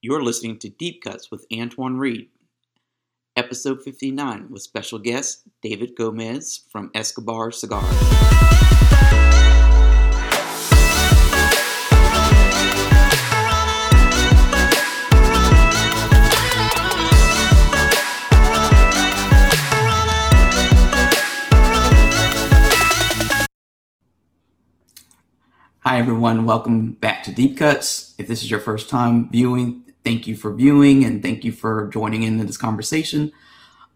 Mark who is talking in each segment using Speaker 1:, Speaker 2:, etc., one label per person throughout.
Speaker 1: You're listening to Deep Cuts with Antoine Reed, episode 59, with special guest David Gomez from Escobar Cigars. Hi, everyone. Welcome back to Deep Cuts. If this is your first time viewing, thank you for viewing and thank you for joining in this conversation.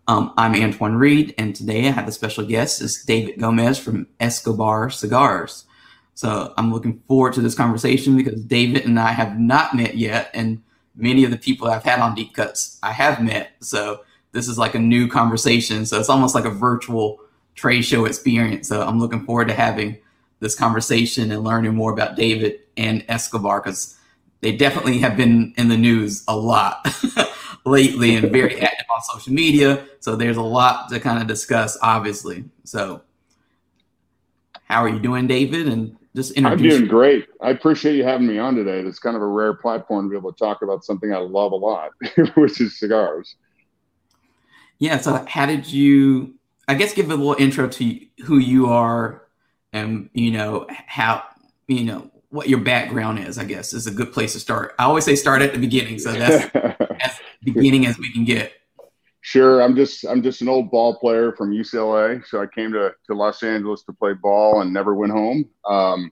Speaker 1: Um, I'm Antoine Reed, and today I have a special guest. is David Gomez from Escobar Cigars. So I'm looking forward to this conversation because David and I have not met yet, and many of the people I've had on Deep Cuts I have met. So this is like a new conversation. So it's almost like a virtual trade show experience. So I'm looking forward to having this conversation and learning more about David and Escobar because they definitely have been in the news a lot lately and very active on social media. So there's a lot to kind of discuss, obviously. So, how are you doing, David? And just introduce.
Speaker 2: I'm doing great. I appreciate you having me on today. It's kind of a rare platform to be able to talk about something I love a lot, which is cigars.
Speaker 1: Yeah. So, how did you? I guess give a little intro to who you are, and you know how you know what your background is, I guess, is a good place to start. I always say start at the beginning, so that's as beginning as we can get.
Speaker 2: Sure, I'm just I'm just an old ball player from UCLA, so I came to, to Los Angeles to play ball and never went home. Um,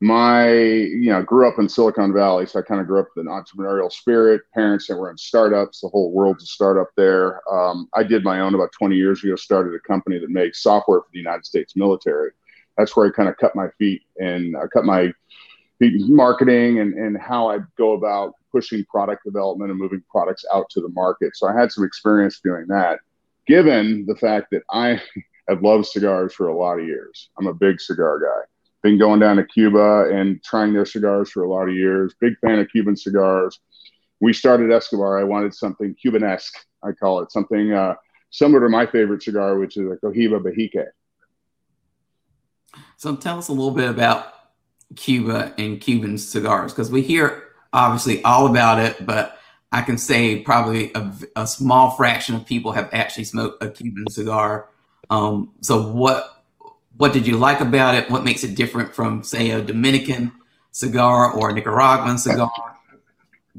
Speaker 2: my you know grew up in Silicon Valley, so I kind of grew up with an entrepreneurial spirit. Parents that were in startups, the whole world's a startup there. Um, I did my own about 20 years ago. Started a company that makes software for the United States military. That's where I kind of cut my feet and I cut my marketing and, and how I go about pushing product development and moving products out to the market. So I had some experience doing that. Given the fact that I have loved cigars for a lot of years, I'm a big cigar guy. Been going down to Cuba and trying their cigars for a lot of years. Big fan of Cuban cigars. We started Escobar. I wanted something Cubanesque, I call it, something uh, similar to my favorite cigar, which is a Cohiba Behike.
Speaker 1: So tell us a little bit about Cuba and Cuban cigars because we hear obviously all about it, but I can say probably a, a small fraction of people have actually smoked a Cuban cigar. Um, so what what did you like about it? What makes it different from say a Dominican cigar or a Nicaraguan cigar?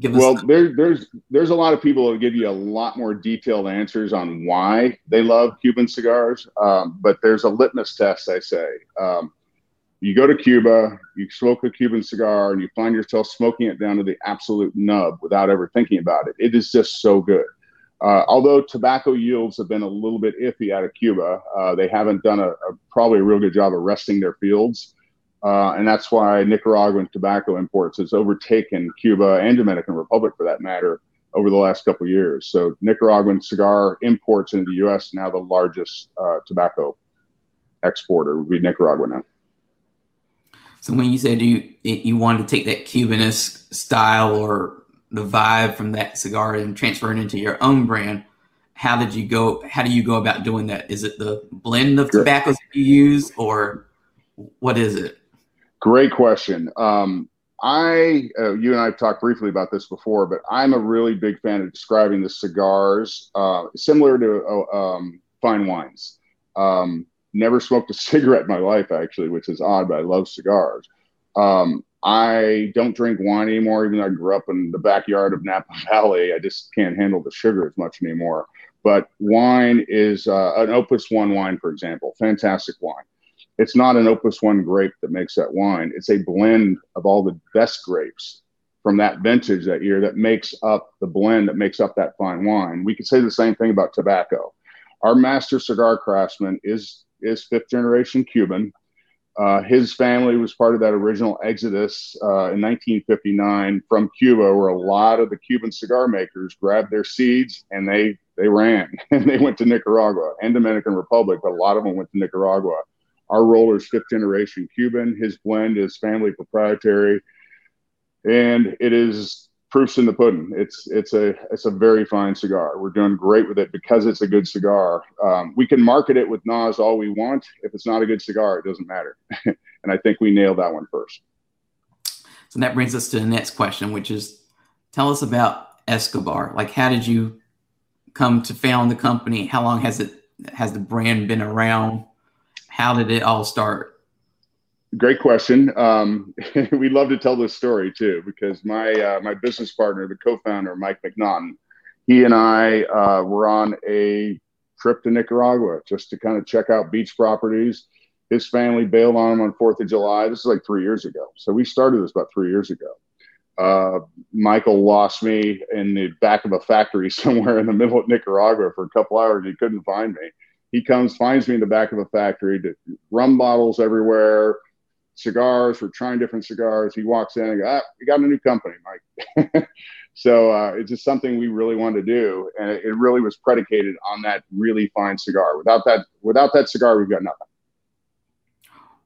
Speaker 2: well, there, there's there's a lot of people that give you a lot more detailed answers on why they love Cuban cigars, um, but there's a litmus test, I say. Um, you go to Cuba, you smoke a Cuban cigar, and you find yourself smoking it down to the absolute nub without ever thinking about it. It is just so good. Uh, although tobacco yields have been a little bit iffy out of Cuba, uh, they haven't done a, a, probably a real good job of resting their fields. Uh, and that's why Nicaraguan tobacco imports has overtaken Cuba and Dominican Republic, for that matter, over the last couple years. So Nicaraguan cigar imports into the U.S. now the largest uh, tobacco exporter would be Nicaragua now.
Speaker 1: So when you said you you wanted to take that Cubanist style or the vibe from that cigar and transfer it into your own brand, how did you go? How do you go about doing that? Is it the blend of tobaccos that you use, or what is it?
Speaker 2: Great question. Um, I, uh, you and I have talked briefly about this before, but I'm a really big fan of describing the cigars uh, similar to uh, um, fine wines. Um, never smoked a cigarette in my life, actually, which is odd, but I love cigars. Um, I don't drink wine anymore, even though I grew up in the backyard of Napa Valley. I just can't handle the sugar as much anymore. But wine is uh, an Opus One wine, for example, fantastic wine. It's not an Opus One grape that makes that wine. It's a blend of all the best grapes from that vintage that year that makes up the blend that makes up that fine wine. We could say the same thing about tobacco. Our master cigar craftsman is is fifth generation Cuban. Uh, his family was part of that original exodus uh, in 1959 from Cuba, where a lot of the Cuban cigar makers grabbed their seeds and they they ran and they went to Nicaragua and Dominican Republic, but a lot of them went to Nicaragua. Our roller is fifth generation Cuban. His blend is family proprietary, and it is proofs in the pudding. It's it's a it's a very fine cigar. We're doing great with it because it's a good cigar. Um, we can market it with Nas all we want. If it's not a good cigar, it doesn't matter. and I think we nailed that one first.
Speaker 1: So that brings us to the next question, which is tell us about Escobar. Like, how did you come to found the company? How long has it has the brand been around? How did it all start?
Speaker 2: Great question. Um, we love to tell this story too because my uh, my business partner, the co-founder Mike McNaughton, he and I uh, were on a trip to Nicaragua just to kind of check out beach properties. His family bailed on him on Fourth of July. This is like three years ago. So we started this about three years ago. Uh, Michael lost me in the back of a factory somewhere in the middle of Nicaragua for a couple hours. He couldn't find me. He comes, finds me in the back of a factory, rum bottles everywhere, cigars. We're trying different cigars. He walks in and goes, ah, we got a new company, Mike. so uh, it's just something we really wanted to do, and it, really was predicated on that really fine cigar. Without that, without that cigar, we've got nothing.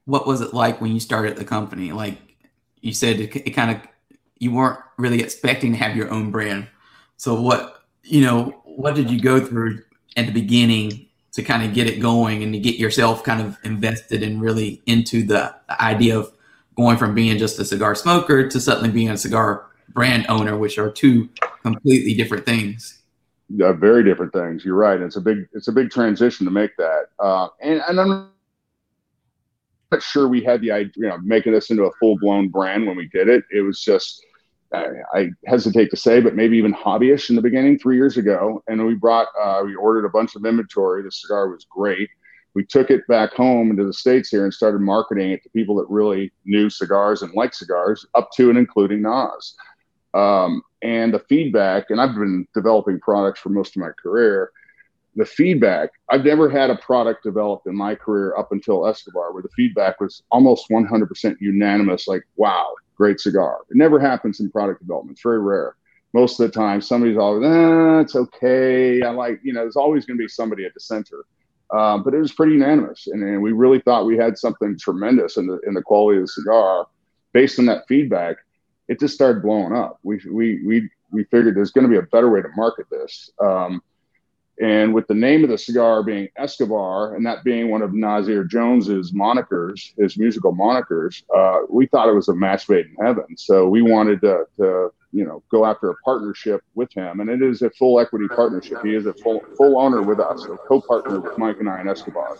Speaker 1: What was it like when you started the company? Like you said, it, it kind of you weren't really expecting to have your own brand. So what you know, what did you go through at the beginning to kind of get it going and to get yourself kind of invested and really into the, the idea of going from being just a cigar smoker to suddenly being a cigar brand owner, which are two completely different things.
Speaker 2: Yeah, very different things. You're right. It's a big it's a big transition to make that. Uh, and, and I'm not sure we had the idea, you know, making this into a full blown brand when we did it. It was just I hesitate to say, but maybe even hobbyish in the beginning three years ago. And we brought, uh, we ordered a bunch of inventory. The cigar was great. We took it back home into the States here and started marketing it to people that really knew cigars and liked cigars, up to and including Nas. Um, and the feedback, and I've been developing products for most of my career. The feedback, I've never had a product developed in my career up until Escobar where the feedback was almost 100% unanimous like, wow, great cigar. It never happens in product development. It's very rare. Most of the time, somebody's always, eh, it's okay. I like, you know, there's always going to be somebody at the center. Um, but it was pretty unanimous, and, and, we really thought we had something tremendous in the in the quality of the cigar. Based on that feedback, it just started blowing up. We we we we figured there's going to be a better way to market this. Um, and with the name of the cigar being Escobar, and that being one of Nasir Jones's monikers, his musical monikers, uh, we thought it was a match made in heaven. So we wanted to, to, you know, go after a partnership with him, and it is a full equity partnership. He is a full full owner with us, a co-partner with Mike and I and Escobar,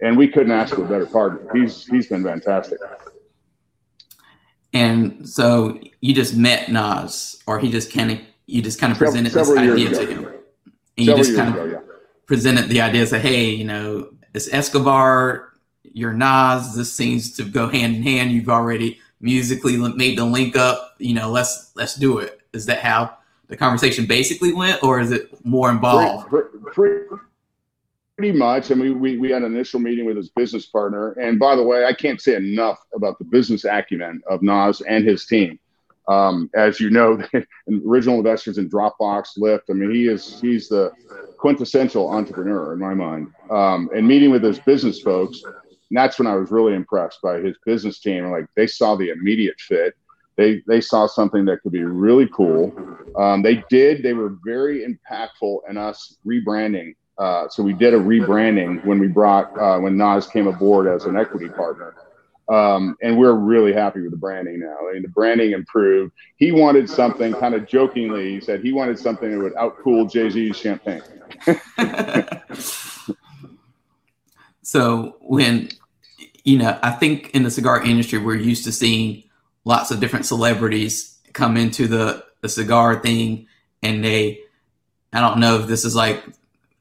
Speaker 2: and we couldn't ask for a better partner. He's he's been fantastic.
Speaker 1: And so you just met Nas, or he just kind of you just kind of presented this idea to him and you just kind of yeah. presented the idea, say, hey, you know, it's Escobar, you're Nas. This seems to go hand in hand. You've already musically made the link up. You know, let's let's do it. Is that how the conversation basically went, or is it more involved?
Speaker 2: Pretty, pretty, pretty much. I mean, we, we had an initial meeting with his business partner. And by the way, I can't say enough about the business acumen of Nas and his team. Um, as you know, original investors in Dropbox, Lyft. I mean, he is he's the quintessential entrepreneur in my mind. Um, and meeting with his business folks, that's when I was really impressed by his business team. Like they saw the immediate fit. They they saw something that could be really cool. Um, they did. They were very impactful in us rebranding. Uh, so we did a rebranding when we brought uh, when Nas came aboard as an equity partner. Um, and we're really happy with the branding now. I mean, the branding improved. He wanted something kind of jokingly. He said he wanted something that would outcool Jay Z's champagne.
Speaker 1: so when you know, I think in the cigar industry, we're used to seeing lots of different celebrities come into the the cigar thing, and they. I don't know if this is like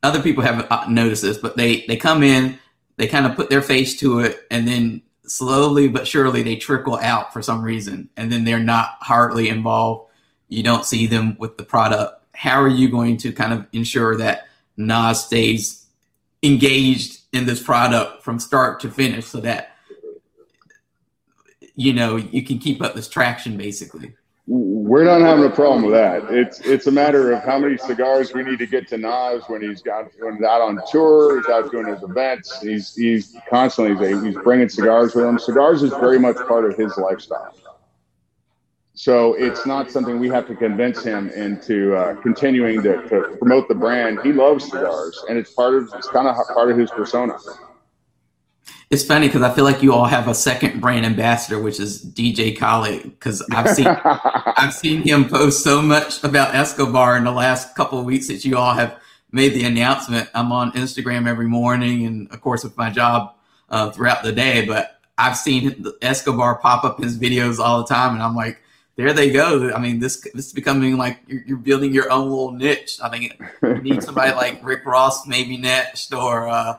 Speaker 1: other people haven't uh, noticed this, but they they come in, they kind of put their face to it, and then slowly but surely they trickle out for some reason and then they're not hardly involved. You don't see them with the product. How are you going to kind of ensure that nas stays engaged in this product from start to finish so that you know you can keep up this traction basically
Speaker 2: we're not having a problem with that. It's it's a matter of how many cigars we need to get to Nas when he's got when he's out on tour, he's out doing his events. He's he's constantly he's bringing cigars with him. Cigars is very much part of his lifestyle. So it's not something we have to convince him into uh, continuing to, to promote the brand. He loves cigars, and it's part of it's kind of part of his persona.
Speaker 1: It's funny because I feel like you all have a second brand ambassador, which is DJ Khaled. Because I've seen I've seen him post so much about Escobar in the last couple of weeks that you all have made the announcement. I'm on Instagram every morning, and of course with my job uh, throughout the day. But I've seen Escobar pop up his videos all the time, and I'm like, there they go. I mean, this this is becoming like you're, you're building your own little niche. I think you need somebody like Rick Ross maybe next, or uh,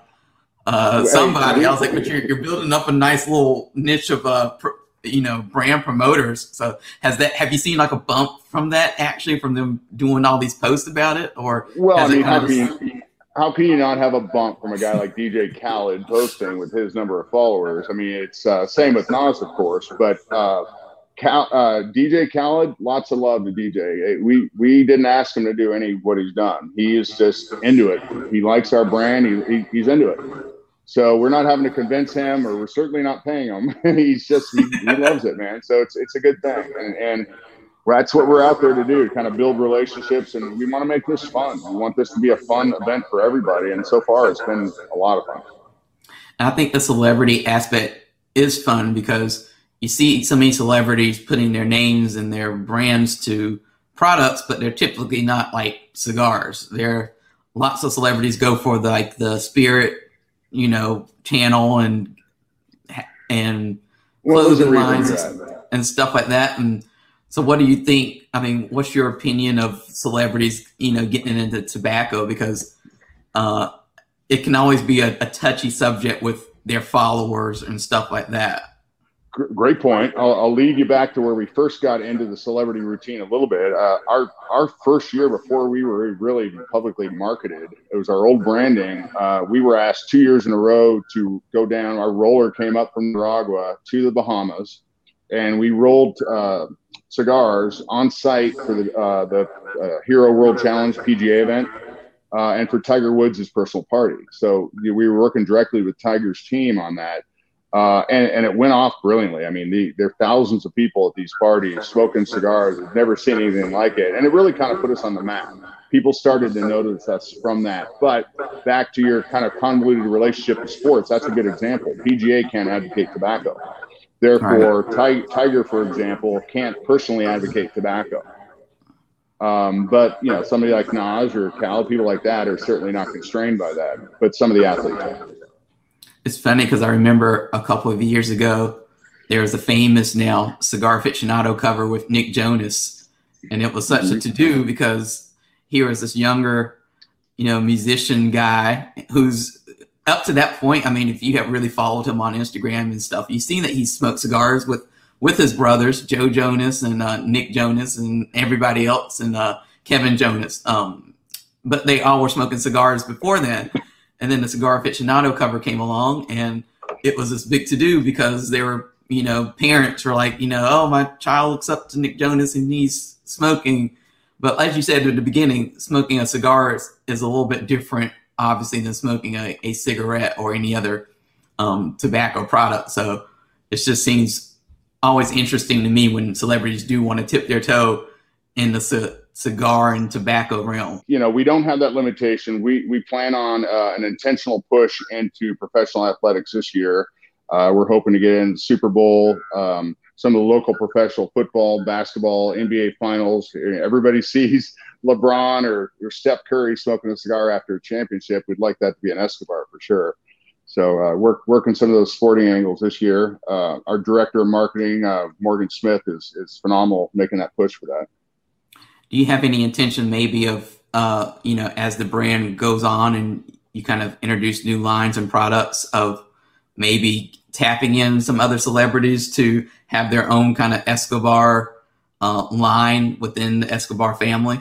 Speaker 1: uh, somebody. I was like, but you're, you're building up a nice little niche of uh, pr- you know, brand promoters. So has that? Have you seen like a bump from that actually from them doing all these posts about it, or
Speaker 2: well, I mean, how can, you, how can you not have a bump from a guy like DJ Khaled posting with his number of followers? I mean, it's uh, same with Nas, of course, but. Uh, Cal, uh, DJ Khaled, lots of love to DJ. We we didn't ask him to do any what he's done. He is just into it. He likes our brand. He, he he's into it. So we're not having to convince him, or we're certainly not paying him. He's just he, he, loves it, man. So it's it's a good thing, and and that's what we're out there to do, kind of build relationships, and we want to make this fun. We want this to be a fun event for everybody, and so far it's been a lot of fun.
Speaker 1: I think the celebrity aspect is fun because you see so many celebrities putting their names and their brands to products, but they're typically not like cigars. There, lots of celebrities go for the, like the spirit you know, channel and and clothing lines and, and stuff like that. And so, what do you think? I mean, what's your opinion of celebrities, you know, getting into tobacco because uh, it can always be a, a touchy subject with their followers and stuff like that
Speaker 2: great point. I'll, I'll, lead you back to where we first got into the celebrity routine a little bit. Uh, our our first year before we were really publicly marketed, it was our old branding. Uh, we were asked two years in a row to go down. Our roller came up from Nicaragua to the Bahamas, and we rolled uh, cigars on site for the uh, the uh, Hero World Challenge PGA event. Uh, and for Tiger Woods' personal party. So we were working directly with Tiger's team on that uh, and, and, it went off brilliantly. I mean, the, there are thousands of people at these parties smoking cigars. I've never seen anything like it. And it really kind of put us on the map. People started to notice us from that. But back to your kind of convoluted relationship with sports, that's a good example. PGA can't advocate tobacco. Therefore. Tiger, for example, can't personally advocate tobacco. Um, but you know, somebody like Nas or Cal, people like that are certainly not constrained by that. But some of the athletes are
Speaker 1: it's funny because I remember a couple of years ago there was a famous now cigar aficionado cover with Nick Jonas, and it was such a to do because here was this younger, you know, musician guy who's up to that point. I mean, if you have really followed him on Instagram and stuff, you've seen that he smoked cigars with with his brothers Joe Jonas and uh, Nick Jonas and everybody else and uh, Kevin Jonas. Um, but they all were smoking cigars before then. And then the Cigar Aficionado cover came along, and it was this big to do because they were, you know, parents were like, you know, oh, my child looks up to Nick Jonas and he's smoking. But as you said at the beginning, smoking a cigar is, is a little bit different, obviously, than smoking a, a cigarette or any other um, tobacco product. So it just seems always interesting to me when celebrities do want to tip their toe in the cigar and tobacco realm?
Speaker 2: You know, we don't have that limitation. We we plan on uh, an intentional push into professional athletics this year. Uh, we're hoping to get in Super Bowl, um, some of the local professional football, basketball, NBA finals. Everybody sees LeBron or, or Steph Curry smoking a cigar after a championship. We'd like that to be an Escobar for sure. So uh, work working some of those sporting angles this year. Uh, our director of marketing, uh, Morgan Smith, is is phenomenal making that push for that
Speaker 1: do you have any intention maybe of uh, you know as the brand goes on and you kind of introduce new lines and products of maybe tapping in some other celebrities to have their own kind of Escobar uh, line within the Escobar family?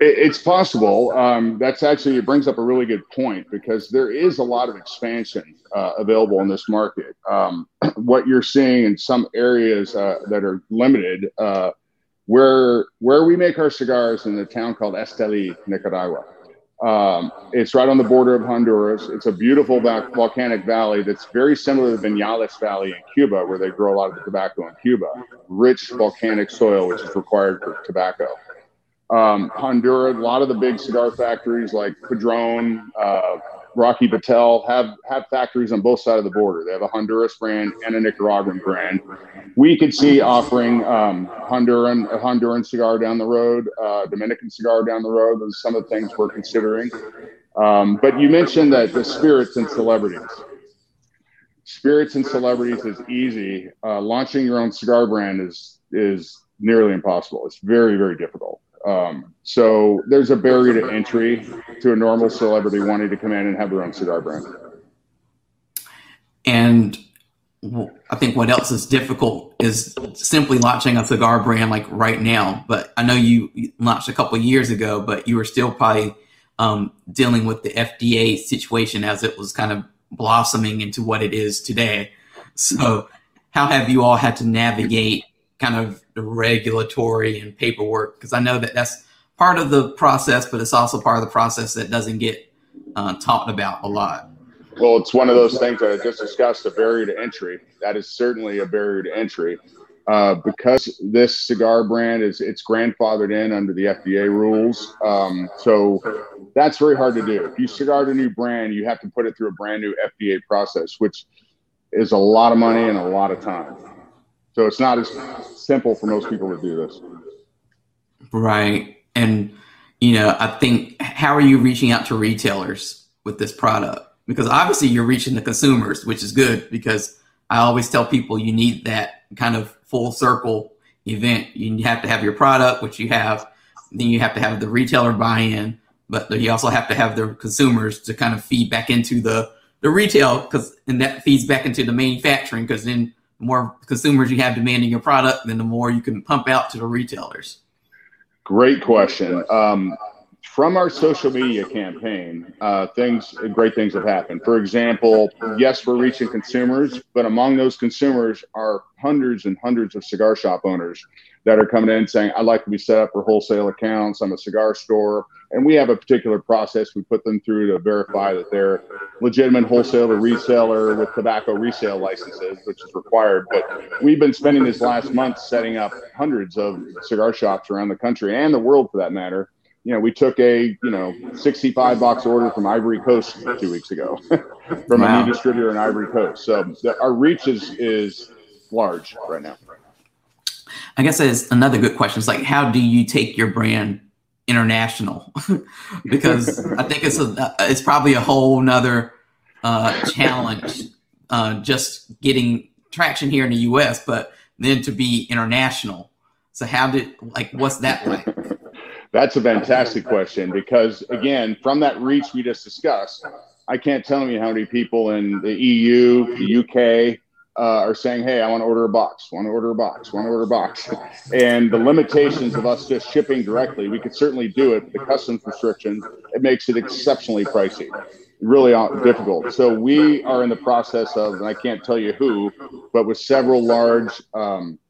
Speaker 2: It's possible. Um, that's actually it brings up a really good point because there is a lot of expansion uh, available in this market. Um, what you're seeing in some areas uh, that are limited uh, where where we make our cigars in a town called Esteli, Nicaragua. Um, it's right on the border of Honduras. It's a beautiful volcanic valley that's very similar to the Vinales Valley in Cuba, where they grow a lot of the tobacco in Cuba. Rich volcanic soil, which is required for tobacco. Um, Honduras, a lot of the big cigar factories like Padron, uh, Rocky Patel have have factories on both sides of the border. They have a Honduras brand and a Nicaraguan brand. We could see offering um, Honduran a Honduran cigar down the road, uh, Dominican cigar down the road. Those are some of the things we're considering. Um, but you mentioned that the spirits and celebrities. Spirits and celebrities is easy. Uh, launching your own cigar brand is is nearly impossible. It's very very difficult. Um, so there's a barrier to entry to a normal celebrity wanting to come in and have their own cigar brand.
Speaker 1: And I think what else is difficult is simply launching a cigar brand like right now. But I know you launched a couple years ago, but you were still probably um, dealing with the FDA situation as it was kind of blossoming into what it is today. So, how have you all had to navigate kind of the regulatory and paperwork because I know that that's part of the process, but it's also part of the process that doesn't get uh, talked about a lot.
Speaker 2: Well, it's one of those things that I just discussed a barrier to entry. That is certainly a barrier to entry. Uh, because this cigar brand is it's grandfathered in under the FDA rules. Um, so that's very hard to do. If you cigar a new brand, you have to put it through a brand new FDA process, which is a lot of money and a lot of time. So it's not as simple for most people to do this.
Speaker 1: Right. And, you know, I think, how are you reaching out to retailers with this product? Because obviously you're reaching the consumers, which is good because I always tell people you need that kind of full circle event. You have to have your product, which you have, then you have to have the retailer buy in, but you also have to have the consumers to kind of feed back into the, the retail because, and that feeds back into the manufacturing because then more consumers you have demanding your product, then the more you can pump out to the retailers?
Speaker 2: Great question. Um, from our social media campaign, uh, things, great things have happened. For example, yes, we're reaching consumers, but among those consumers are hundreds and hundreds of cigar shop owners that are coming in saying, I'd like to be set up for wholesale accounts. I'm a cigar store. And we have a particular process we put them through to verify that they're legitimate wholesaler, reseller with tobacco resale licenses, which is required. But we've been spending this last month setting up hundreds of cigar shops around the country and the world for that matter. You know, we took a, you know, 65 box order from Ivory Coast two weeks ago from wow. a new distributor in Ivory Coast. So the, our reach is, is large right now.
Speaker 1: I guess that's another good question. It's like, how do you take your brand international? because I think it's a, it's probably a whole nother uh, challenge uh, just getting traction here in the U.S., but then to be international. So how did like what's that like?
Speaker 2: That's a fantastic question because again, from that reach we just discussed, I can't tell you how many people in the EU, the UK, uh, are saying, "Hey, I want to order a box. Want to order a box. Want to order a box." and the limitations of us just shipping directly, we could certainly do it. But the customs restrictions, it makes it exceptionally pricey, really difficult. So we are in the process of, and I can't tell you who, but with several large um,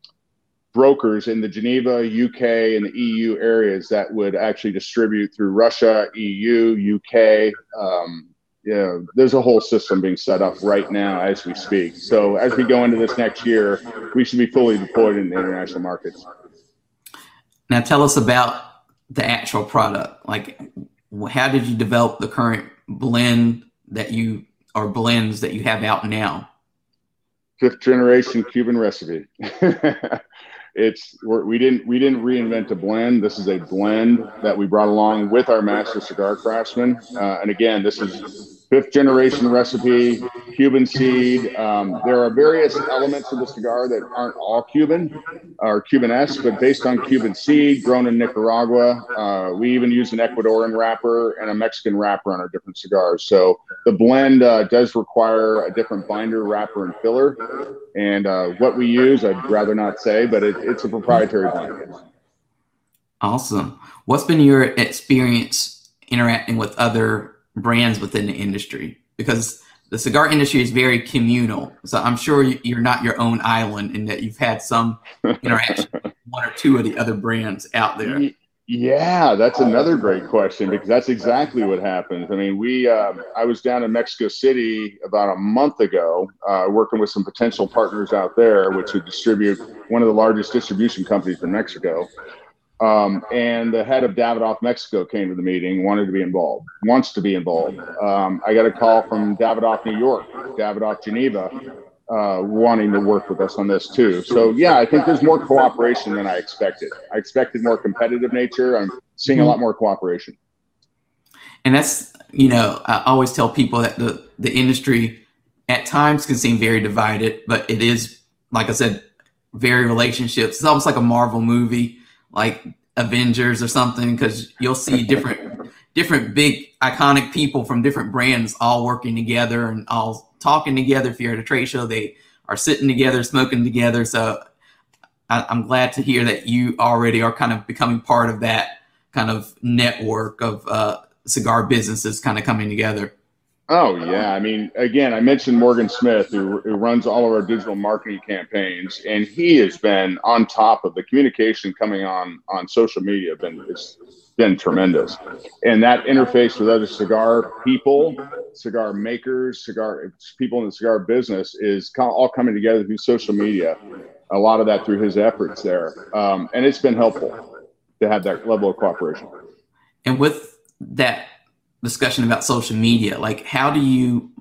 Speaker 2: brokers in the Geneva, UK, and the EU areas that would actually distribute through Russia, EU, UK. Um, yeah, there's a whole system being set up right now as we speak. So as we go into this next year, we should be fully deployed in the international markets.
Speaker 1: Now, tell us about the actual product. Like, how did you develop the current blend that you or blends that you have out now?
Speaker 2: Fifth generation Cuban recipe. it's we didn't we didn't reinvent a blend. This is a blend that we brought along with our master cigar craftsman. Uh, and again, this is fifth generation recipe, Cuban seed. Um, there are various elements of the cigar that aren't all Cuban or Cuban-esque, but based on Cuban seed, grown in Nicaragua. Uh, we even use an Ecuadorian wrapper and a Mexican wrapper on our different cigars. So the blend uh, does require a different binder, wrapper, and filler. And uh, what we use, I'd rather not say, but it, it's a proprietary blend.
Speaker 1: Awesome. What's been your experience interacting with other brands within the industry because the cigar industry is very communal. So I'm sure you're not your own island in that you've had some interaction with one or two of the other brands out there.
Speaker 2: Yeah, that's another great question because that's exactly what happens. I mean, we uh, I was down in Mexico City about a month ago, uh, working with some potential partners out there, which would distribute one of the largest distribution companies in Mexico. Um, and the head of Davidoff Mexico came to the meeting, wanted to be involved, wants to be involved. Um, I got a call from Davidoff New York, Davidoff Geneva, uh, wanting to work with us on this too. So yeah, I think there's more cooperation than I expected. I expected more competitive nature. I'm seeing a lot more cooperation.
Speaker 1: And that's you know I always tell people that the the industry at times can seem very divided, but it is like I said, very relationships. It's almost like a Marvel movie, like Avengers or something, because you'll see different different big iconic people from different brands all working together and all talking together. If you're at a trade show, they are sitting together, smoking together. So I, am glad to hear that you already are kind of becoming part of that kind of network of uh, cigar businesses kind of coming together.
Speaker 2: Oh yeah, I mean, again, I mentioned Morgan Smith, who, who runs all of our digital marketing campaigns, and he has been on top of the communication coming on on social media. Been it's been tremendous, and that interface with other cigar people, cigar makers, cigar people in the cigar business is all coming together through social media. A lot of that through his efforts there, um, and it's been helpful to have that level of cooperation.
Speaker 1: And with that discussion about social media. Like, how do you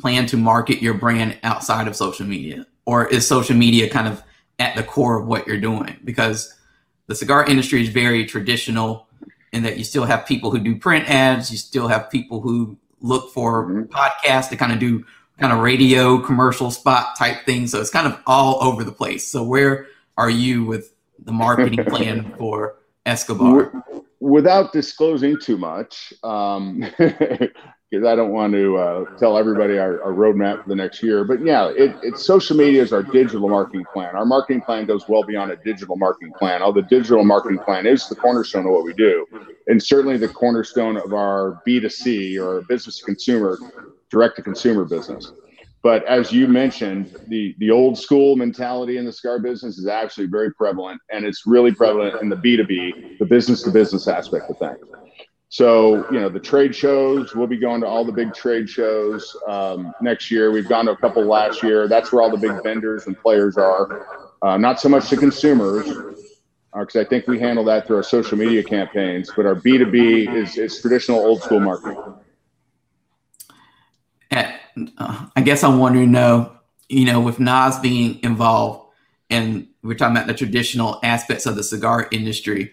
Speaker 1: plan to market your brand outside of social media? Or is social media kind of at the core of what you're doing? Because the cigar industry is very traditional in that you still have people who do print ads, you still have people who look for mm-hmm. podcasts to kind of do kind of radio commercial spot type things. So it's kind of all over the place. So where are you with the marketing plan for Escobar?
Speaker 2: Without disclosing too much, um, because I don't want to uh, tell everybody our, our, roadmap for the next year. But yeah, it, social media is our digital marketing plan. Our marketing plan goes well beyond a digital marketing plan. All the digital marketing plan is the cornerstone of what we do, and certainly the cornerstone of our B2C or business to consumer, direct to consumer business. But as you mentioned, the the old school mentality in the scar business is actually very prevalent, and it's really prevalent in the B two B, the business to business aspect of things. So you know the trade shows, we'll be going to all the big trade shows um, next year. We've gone to a couple last year. That's where all the big vendors and players are. Uh, not so much the consumers, because uh, I think we handle that through our social media campaigns. But our B two B is is traditional old school marketing
Speaker 1: uh, I guess I'm wondering though, you know, with Nas being involved and we're talking about the traditional aspects of the cigar industry.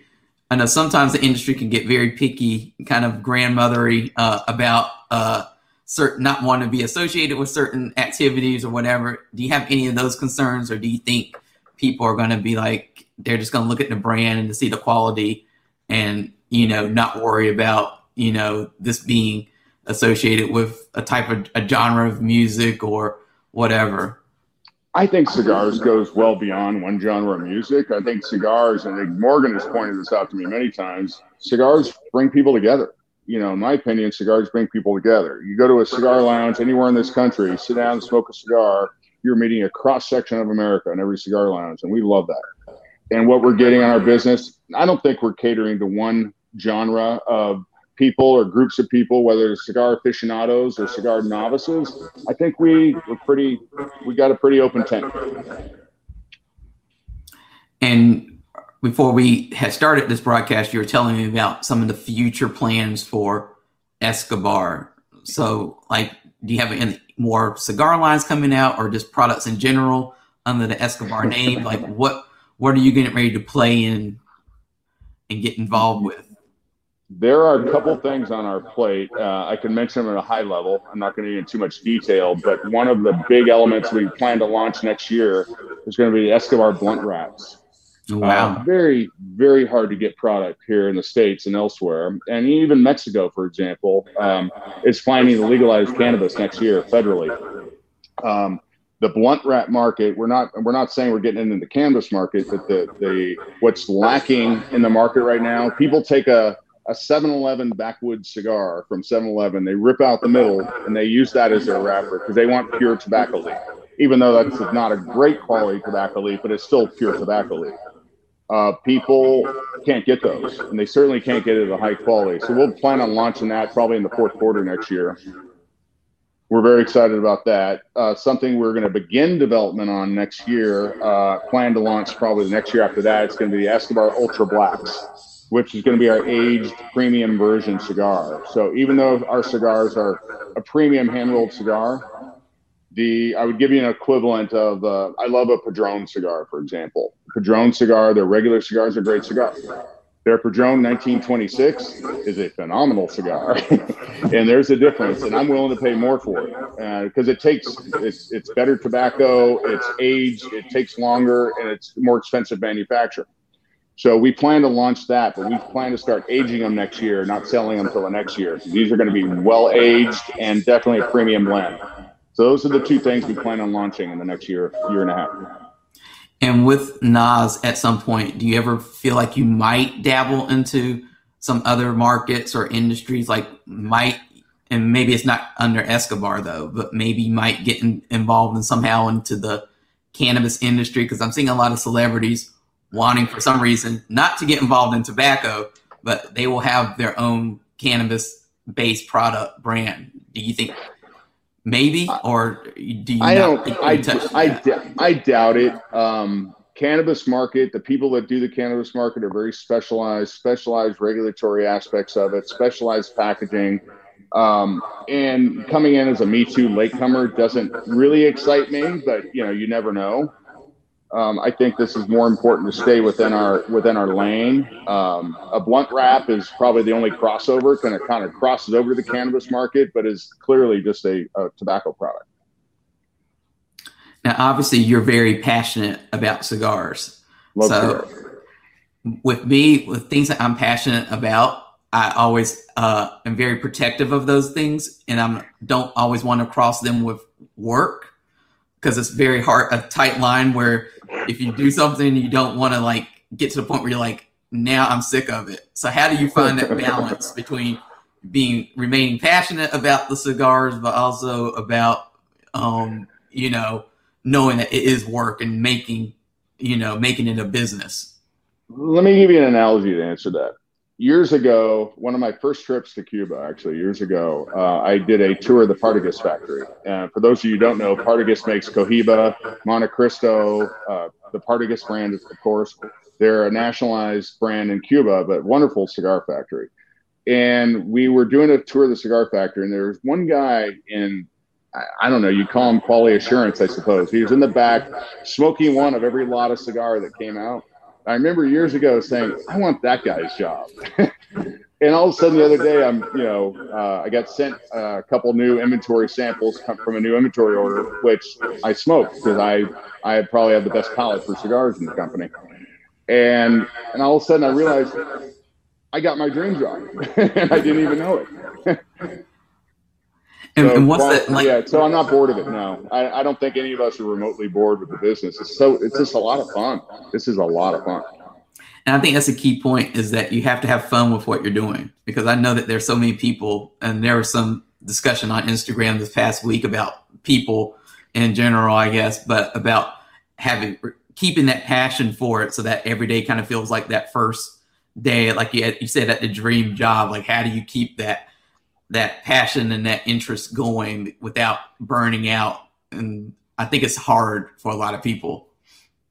Speaker 1: I know sometimes the industry can get very picky, kind of grandmothery uh, about uh, certain not wanting to be associated with certain activities or whatever. Do you have any of those concerns, or do you think people are going to be like they're just going to look at the brand and to see the quality, and you know, not worry about you know this being associated with a type of a genre of music or whatever?
Speaker 2: I think cigars goes well beyond one genre of music. I think cigars, and Morgan has pointed this out to me many times, cigars bring people together. You know, in my opinion, cigars bring people together. You go to a cigar lounge anywhere in this country, sit down, smoke a cigar, you're meeting a cross section of America in every cigar lounge, and we love that. And what we're getting on our business, I don't think we're catering to one genre of people or groups of people, whether it's cigar aficionados or cigar novices, I think we were pretty, we got a pretty open tent.
Speaker 1: And before we had started this broadcast, you were telling me about some of the future plans for Escobar. So, like, do you have any more cigar lines coming out, or just products in general under the Escobar name? Like, what what are you getting ready to play in and get involved with?
Speaker 2: There are a couple things on our plate. Uh, I can mention them at a high level. I'm not going to get into too much detail, but one of the big elements we plan to launch next year is going to be the Escobar blunt wraps.
Speaker 1: Oh, wow.
Speaker 2: Uh, very, very hard to get product here in the States and elsewhere. And even Mexico, for example, um, is planning to legalize cannabis next year federally. Um, the blunt wrap market, we're not we're not saying we're getting into the cannabis market, but the the what's lacking in the market right now, people take a a 7-Eleven backwoods cigar from 7-Eleven. They rip out the middle and they use that as their wrapper because they want pure tobacco leaf. Even though that's not a great quality tobacco leaf, but it's still pure tobacco leaf. Uh, people can't get those, and they certainly can't get it at a high quality. So we'll plan on launching that probably in the fourth quarter next year. we're very excited about that. Uh, something we're going to begin development on next year. Uh, plan to launch probably the next year after that. It's going to be the Escobar Ultra Blacks, which is going to be our aged premium version cigar. So even though our cigars are a premium hand rolled cigar, the I would give you an equivalent of uh, I love a Padron cigar, for example. Padron cigar, their regular cigars are great cigars their Padron 1926 is a phenomenal cigar, and there's a difference, and I'm willing to pay more for it because uh, it takes it's, it's better tobacco, it's aged, it takes longer, and it's more expensive manufacturing. So we plan to launch that, but we plan to start aging them next year, not selling them until the next year. These are going to be well aged and definitely a premium blend. So those are the two things we plan on launching in the next year, year and a half.
Speaker 1: And with Nas, at some point, do you ever feel like you might dabble into some other markets or industries? Like might, and maybe it's not under Escobar though, but maybe you might get in, involved in somehow into the cannabis industry because I'm seeing a lot of celebrities wanting for some reason not to get involved in tobacco, but they will have their own cannabis based product brand. Do you think maybe or do you
Speaker 2: i don't I, I, I, doubt it. Um, cannabis market the people that do the cannabis market are very specialized specialized regulatory aspects of it specialized packaging. Um, and coming in as a me too latecomer doesn't really excite me but you know you never know um, I think this is more important to stay within our within our lane. Um, a blunt wrap is probably the only crossover, kind of kind of crosses over to the cannabis market, but is clearly just a, a tobacco product.
Speaker 1: Now, obviously, you're very passionate about cigars. Love so, cigars. with me, with things that I'm passionate about, I always uh, am very protective of those things, and I don't always want to cross them with work because it's very hard a tight line where if you do something you don't want to like get to the point where you're like now i'm sick of it. So how do you find that balance between being remaining passionate about the cigars but also about um you know knowing that it is work and making you know making it a business?
Speaker 2: Let me give you an analogy to answer that years ago, one of my first trips to Cuba, actually, years ago, uh, I did a tour of the Partagas factory. And for those of you who don't know, Partagas makes Cohiba, Montecristo, uh, the Partagas brand, is of course. They're a nationalized brand in Cuba, but wonderful cigar factory. And we were doing a tour of the cigar factory, and there was one guy in I don't know, you call him quality assurance, I suppose. He was in the back smoking one of every lot of cigar that came out I remember years ago saying, I want that guy's job. and all of a sudden the other day, I'm, you know, uh, I got sent a couple new inventory samples from a new inventory order, which I smoked because I, I probably have the best palate for cigars in the company. And, and all of a sudden I realized I got my dream job and I didn't even know it.
Speaker 1: And, so, and what's well, that like?
Speaker 2: Yeah, so I'm not bored of it. No, I, I don't think any of us are remotely bored with the business. It's so it's just a lot of fun. This is a lot of fun.
Speaker 1: And I think that's a key point is that you have to have fun with what you're doing because I know that there's so many people, and there was some discussion on Instagram this past week about people in general, I guess, but about having keeping that passion for it so that every day kind of feels like that first day, like you, had, you said at the dream job. Like, how do you keep that? That passion and that interest going without burning out. And I think it's hard for a lot of people.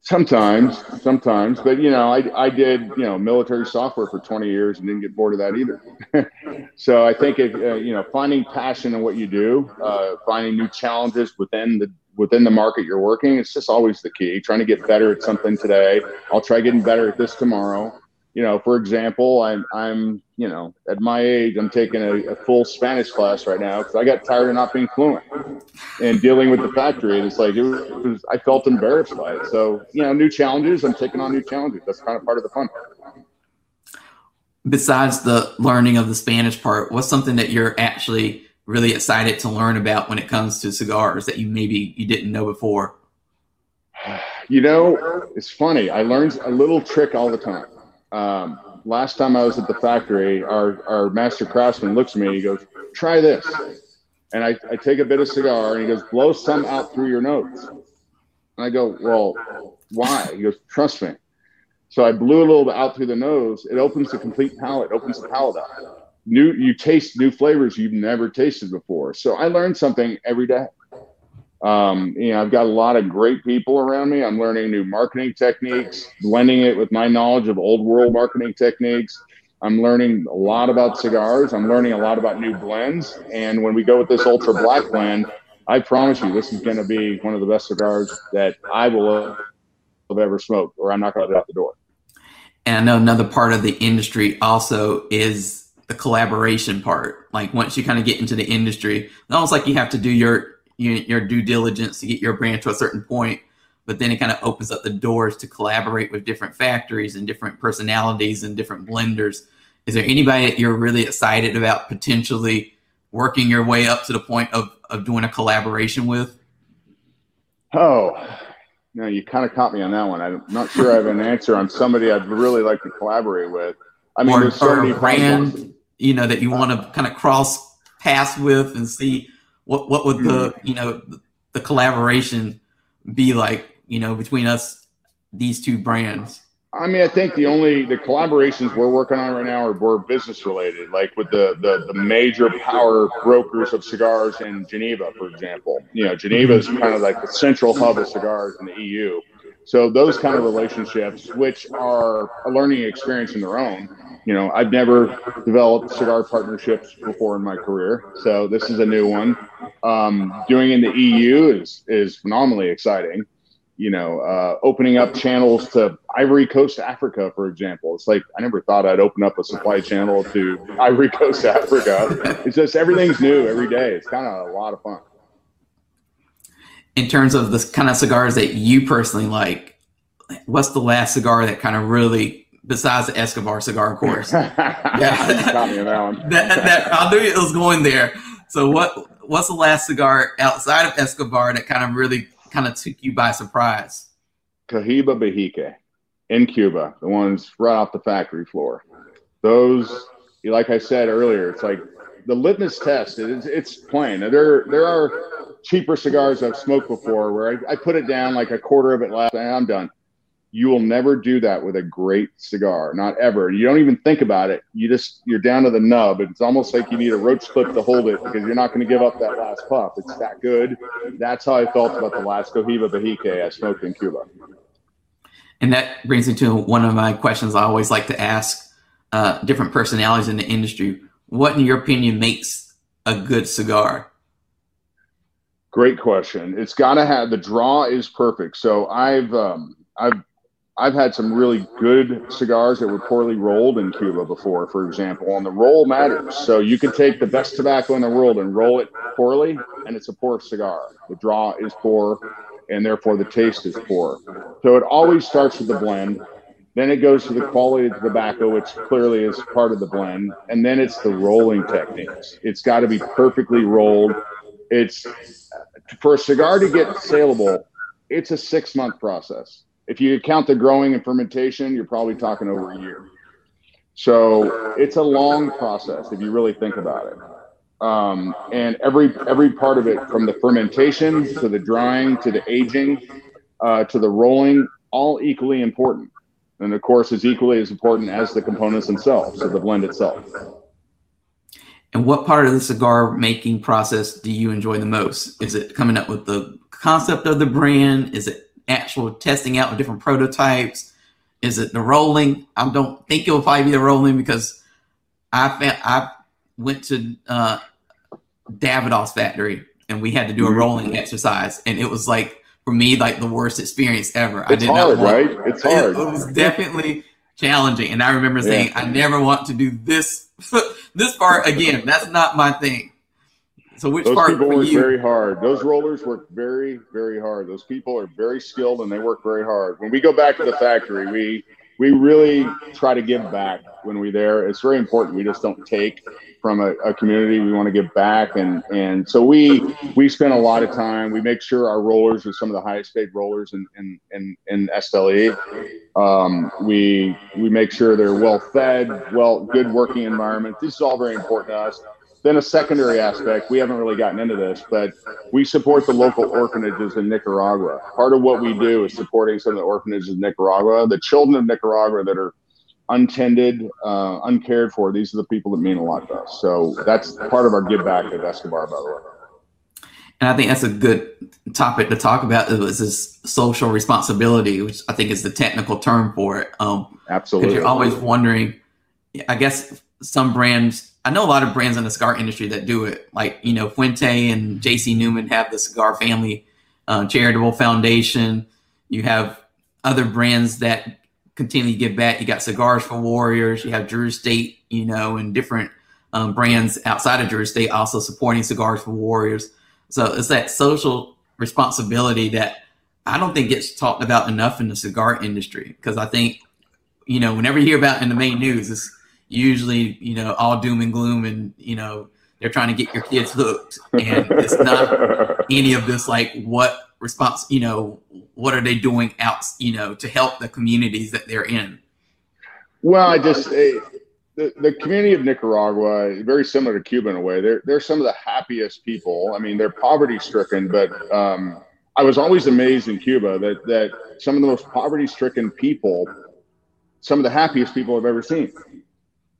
Speaker 2: Sometimes, sometimes, but you know, I, I did you know military software for 20 years and didn't get bored of that either. so I think if uh, you know finding passion in what you do, uh, finding new challenges within the within the market you're working, it's just always the key. Trying to get better at something today. I'll try getting better at this tomorrow you know, for example, I'm, I'm, you know, at my age, I'm taking a, a full Spanish class right now because I got tired of not being fluent and dealing with the factory. And it's like, it was, I felt embarrassed by it. So, you know, new challenges, I'm taking on new challenges. That's kind of part of the fun.
Speaker 1: Besides the learning of the Spanish part, what's something that you're actually really excited to learn about when it comes to cigars that you maybe you didn't know before?
Speaker 2: You know, it's funny. I learned a little trick all the time um, last time I was at the factory, our, our master craftsman looks at me he goes, try this. And I, I take a bit of cigar and he goes, blow some out through your nose. And I go, well, why? He goes, trust me. So I blew a little bit out through the nose. It opens the complete palate, opens the palate up. new you taste new flavors you've never tasted before. So I learned something every day. Um, you know, I've got a lot of great people around me. I'm learning new marketing techniques, blending it with my knowledge of old world marketing techniques. I'm learning a lot about cigars. I'm learning a lot about new blends. And when we go with this ultra black blend, I promise you, this is going to be one of the best cigars that I will have ever smoked, or I'm not going to get out the door.
Speaker 1: And I know another part of the industry also is the collaboration part. Like once you kind of get into the industry, it's almost like you have to do your your, your due diligence to get your brand to a certain point but then it kind of opens up the doors to collaborate with different factories and different personalities and different blenders. Is there anybody that you're really excited about potentially working your way up to the point of, of doing a collaboration with?
Speaker 2: Oh, no, you kind of caught me on that one. I'm not sure I have an answer on somebody I'd really like to collaborate with. I mean,
Speaker 1: or,
Speaker 2: there's so many
Speaker 1: brand, you know, that you want to kind of cross paths with and see what what would the
Speaker 2: Mm-hmm.
Speaker 1: you know the collaboration be like you know between us these two brands
Speaker 2: I mean, I think the only the collaborations we're working on right now are more business related, like with the, the the major power brokers of cigars in Geneva, for example. You know, Geneva is kind of like the central hub of cigars in the EU. So those kind of relationships, which are a learning experience in their own. You know, I've never developed cigar partnerships before in my career, so this is a new one. Um, doing in the EU is is phenomenally exciting you know, uh, opening up channels to Ivory Coast, Africa, for example. It's like I never thought I'd open up a supply channel to Ivory Coast, Africa. It's just everything's new every day. It's kind of a lot of fun.
Speaker 1: in terms of the kind of cigars that you personally like what's the last cigar that kind of really besides the escobar cigar of course
Speaker 2: yeah, got me on that
Speaker 1: that, that i knew it was going there so what what's the last cigar outside of escobar that kind of really kind of took you by surprise
Speaker 2: Cohiba Behike in Cuba, the ones right off the factory floor. Those, like I said earlier, it's like the litmus test. It's, it's plain. There, there are cheaper cigars I've smoked before where I, I put it down like a quarter of it left and I'm done. You will never do that with a great cigar, not ever. You don't even think about it. You just you're down to the nub. It's almost like you need a roach clip to hold it because you're not going to give up that last puff. It's that good. That's how I felt about the last Cohiba Behike I smoked in Cuba.
Speaker 1: and that brings me to one of my questions i always like to ask uh, different personalities in the industry what in your opinion makes a good cigar
Speaker 2: Great question. It's got to have the draw is perfect. So I've um, I've I've had some really good cigars that were poorly rolled in Cuba before, for example, and the roll matters. So you can take the best tobacco in the world and roll it poorly, and it's a poor cigar. The draw is poor, and therefore the taste is poor. So it always starts with the blend. Then it goes to the quality of the tobacco, which clearly is part of the blend, and then it's the rolling techniques. It's got to be perfectly rolled. It's for a cigar to get saleable, it's a six month process. If you count the growing and fermentation, you're probably talking over a year. So it's a long process if you really think about it. Um, and every every part of it, from the fermentation to the drying to the aging uh, to the rolling, all equally important. And of course, is equally as important as the components themselves, so the blend itself.
Speaker 1: And what part of the cigar making process do you enjoy the most? Is it coming up with the concept of the brand? Is it actual testing out of different prototypes? Is it the rolling? I don't think it'll probably be the rolling because I found, I went to uh, Davidoff's factory and we had to do a rolling exercise, and it was like for me like the worst experience ever. I
Speaker 2: It's
Speaker 1: did
Speaker 2: hard,
Speaker 1: not want,
Speaker 2: right? It's hard.
Speaker 1: It, it was definitely challenging, and I remember saying,
Speaker 2: Yeah.
Speaker 1: "I never want to do this this part again. That's not my thing." So, which
Speaker 2: Those people work
Speaker 1: you?
Speaker 2: very hard. Those rollers work very, very hard. Those people are very skilled and they work very hard. When we go back to the factory, we we really try to give back when we're there. It's very important. We just don't take from a, a community. We want to give back, and and so we we spend a lot of time. We make sure our rollers are some of the highest paid rollers in in in, in Estelí. Um, we we make sure they're well fed, well good working environment. This is all very important to us. Then a secondary aspect, we haven't really gotten into this, but we support the local orphanages in Nicaragua. Part of what we do is supporting some of the orphanages in Nicaragua. The children of Nicaragua that are untended, uh, uncared for, these are the people that mean a lot to us. So that's part of our give back at Escobar, by the way.
Speaker 1: And I think that's a good topic to talk about. Is this social responsibility, which I think is the technical term for it. Um,
Speaker 2: Absolutely.
Speaker 1: Because you're always wondering. I guess some brands. I know a lot of brands in the cigar industry that do it. Like you know, Fuente and J.C. Newman have the Cigar Family uh, Charitable Foundation. You have other brands that continually give back. You got Cigars for Warriors. You have Drew Estate, you know, and different um, brands outside of Drew Estate also supporting Cigars for Warriors. So it's that social responsibility that I don't think gets talked about enough in the cigar industry because I think, you know, whenever you hear about in the main news, it's usually, you know, all doom and gloom and, you know, they're trying to get your kids hooked. And it's not any of this like what response, you know, what are they doing out, you know, to help the communities that they're in?
Speaker 2: Well, I just, uh, the, the community of Nicaragua, very similar to Cuba in a way, they're, they're some of the happiest people. I mean, they're poverty stricken, but um, I was always amazed in Cuba that, that some of the most poverty stricken people, some of the happiest people I've ever seen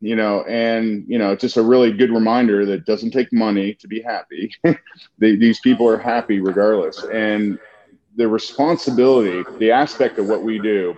Speaker 2: you know, and you know, just a really good reminder that it doesn't take money to be happy. they, these people are happy regardless, and the responsibility, the aspect of what we do,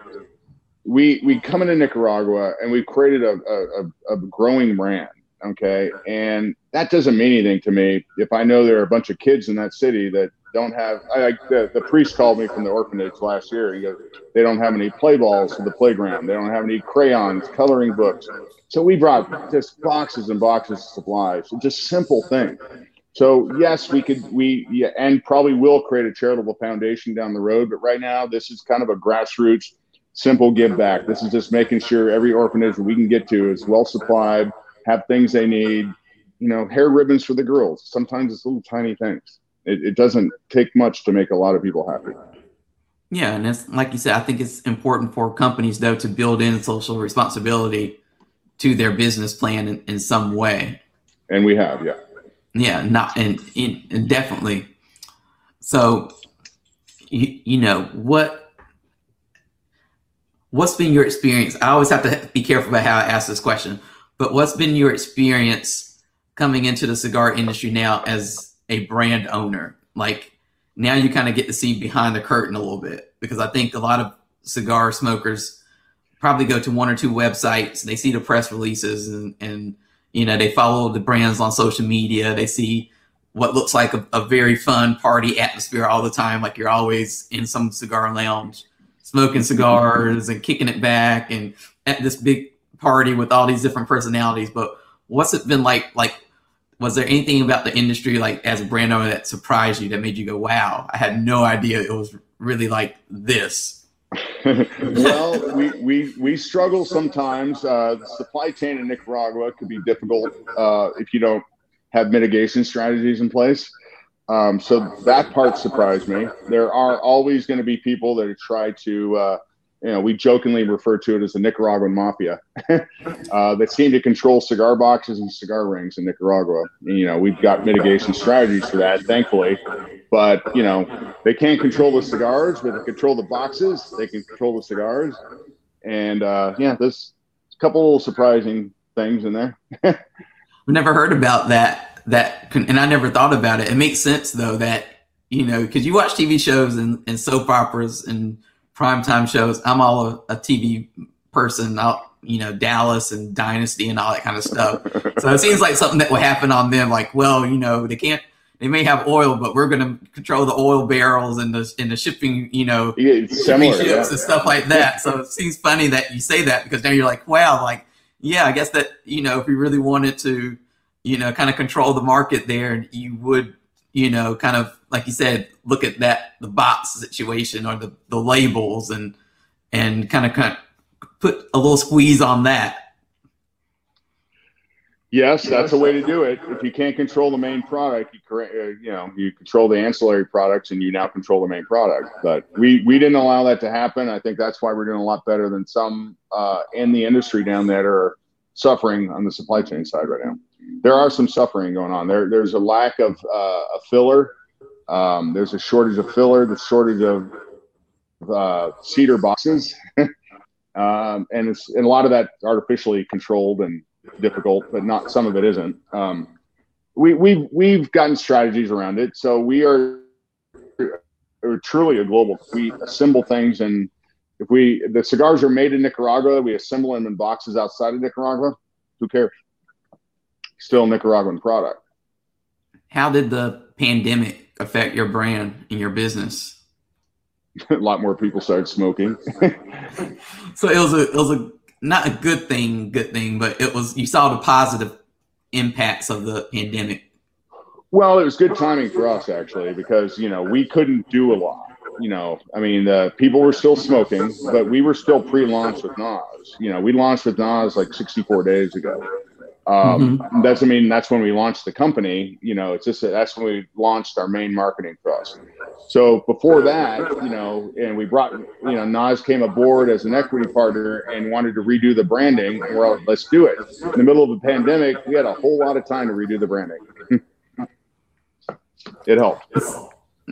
Speaker 2: we we come into Nicaragua and we've created a, a, a growing brand, okay, and that doesn't mean anything to me if I know there are a bunch of kids in that city that don't have. I, the, the priest called me from the orphanage last year. He goes, they don't have any play balls for the playground. They don't have any crayons, coloring books. So we brought just boxes and boxes of supplies, just simple thing. So yes, we could we yeah, and probably will create a charitable foundation down the road. But right now, this is kind of a grassroots, simple give back. This is just making sure every orphanage we can get to is well supplied, have things they need. You know, hair ribbons for the girls. Sometimes it's little tiny things. It, it doesn't take much to make a lot of people happy.
Speaker 1: Yeah, and it's like you said, I think it's important for companies though to build in social responsibility to their business plan in, in some way.
Speaker 2: And we have, yeah.
Speaker 1: Yeah, not and, and definitely. So, you, you know what? What's been your experience? I always have to be careful about how I ask this question, but what's been your experience coming into the cigar industry now as a brand owner? Like now you kind of get to see behind the curtain a little bit because I think a lot of cigar smokers probably go to one or two websites. They see the press releases and, and you know, they follow the brands on social media. They see what looks like a, a, very fun party atmosphere all the time. Like you're always in some cigar lounge smoking cigars and kicking it back and at this big party with all these different personalities. But what's it been like? Like, was there anything about the industry, like as a brand owner, that surprised you that made you go, wow, I had no idea it was really like this?
Speaker 2: well, we, we, we struggle sometimes. Uh, the supply chain in Nicaragua could be difficult uh, if you don't have mitigation strategies in place. Um, so that part surprised me. There are always going to be people that try to uh, you know, we jokingly refer to it as the Nicaraguan mafia uh, that seem to control cigar boxes and cigar rings in Nicaragua. You know, we've got mitigation strategies for that, thankfully. But, you know, they can't control the cigars, but they control the boxes. They can control the cigars. And, uh, yeah, there's a couple little surprising things in there.
Speaker 1: I've never heard about that. That and I never thought about it. It makes sense though that you know because you watch TV shows and, and soap operas and primetime shows. I'm all a, a TV person. I'll, you know, Dallas and Dynasty and all that kind of stuff. so it seems like something that would happen on them. Like, well, you know, they can't. They may have oil, but we're going to control the oil barrels and the and the shipping, you know,
Speaker 2: yeah, ships
Speaker 1: yeah. and stuff like that. so it seems funny that you say that because now you're like, wow, like, yeah, I guess that you know, if we really wanted to, you know, kind of control the market there, you would you know, kind of like you said, look at that the box situation or the, the labels and and kind of kind of put a little squeeze on that.
Speaker 2: Yes, that's a way to do it. If you can't control the main product, you correct, uh, you know, you control the ancillary products, and you now control the main product. But we we didn't allow that to happen. I think that's why we're doing a lot better than some uh, in the industry down there are suffering on the supply chain side right now there are some suffering going on. There, there's a lack of uh, a filler. Um, there's a shortage of filler. The shortage of uh, cedar boxes. um, and it's and a lot of that artificially controlled and difficult, but not some of it isn't. Um, we we've we've gotten strategies around it, so we are, are truly a global. We assemble things, and if we the cigars are made in Nicaragua, we assemble them in boxes outside of Nicaragua. Who cares? Still Nicaraguan product.
Speaker 1: How did the pandemic affect your brand and your business?
Speaker 2: a lot more people started smoking.
Speaker 1: so it was a it was a not a good thing, good thing, but it was you saw the positive impacts of the pandemic.
Speaker 2: Well, it was good timing for us actually because you know we couldn't do a lot. You know, I mean, the people were still smoking, but we were still pre-launched with Nas. You know, we launched with Nas like 64 days ago. Um, mm-hmm. That's I mean that's when we launched the company. You know, it's just that's when we launched our main marketing thrust. So before that, you know, and we brought you know Nas came aboard as an equity partner and wanted to redo the branding. Well, let's do it. In the middle of the pandemic, we had a whole lot of time to redo the branding. it helped.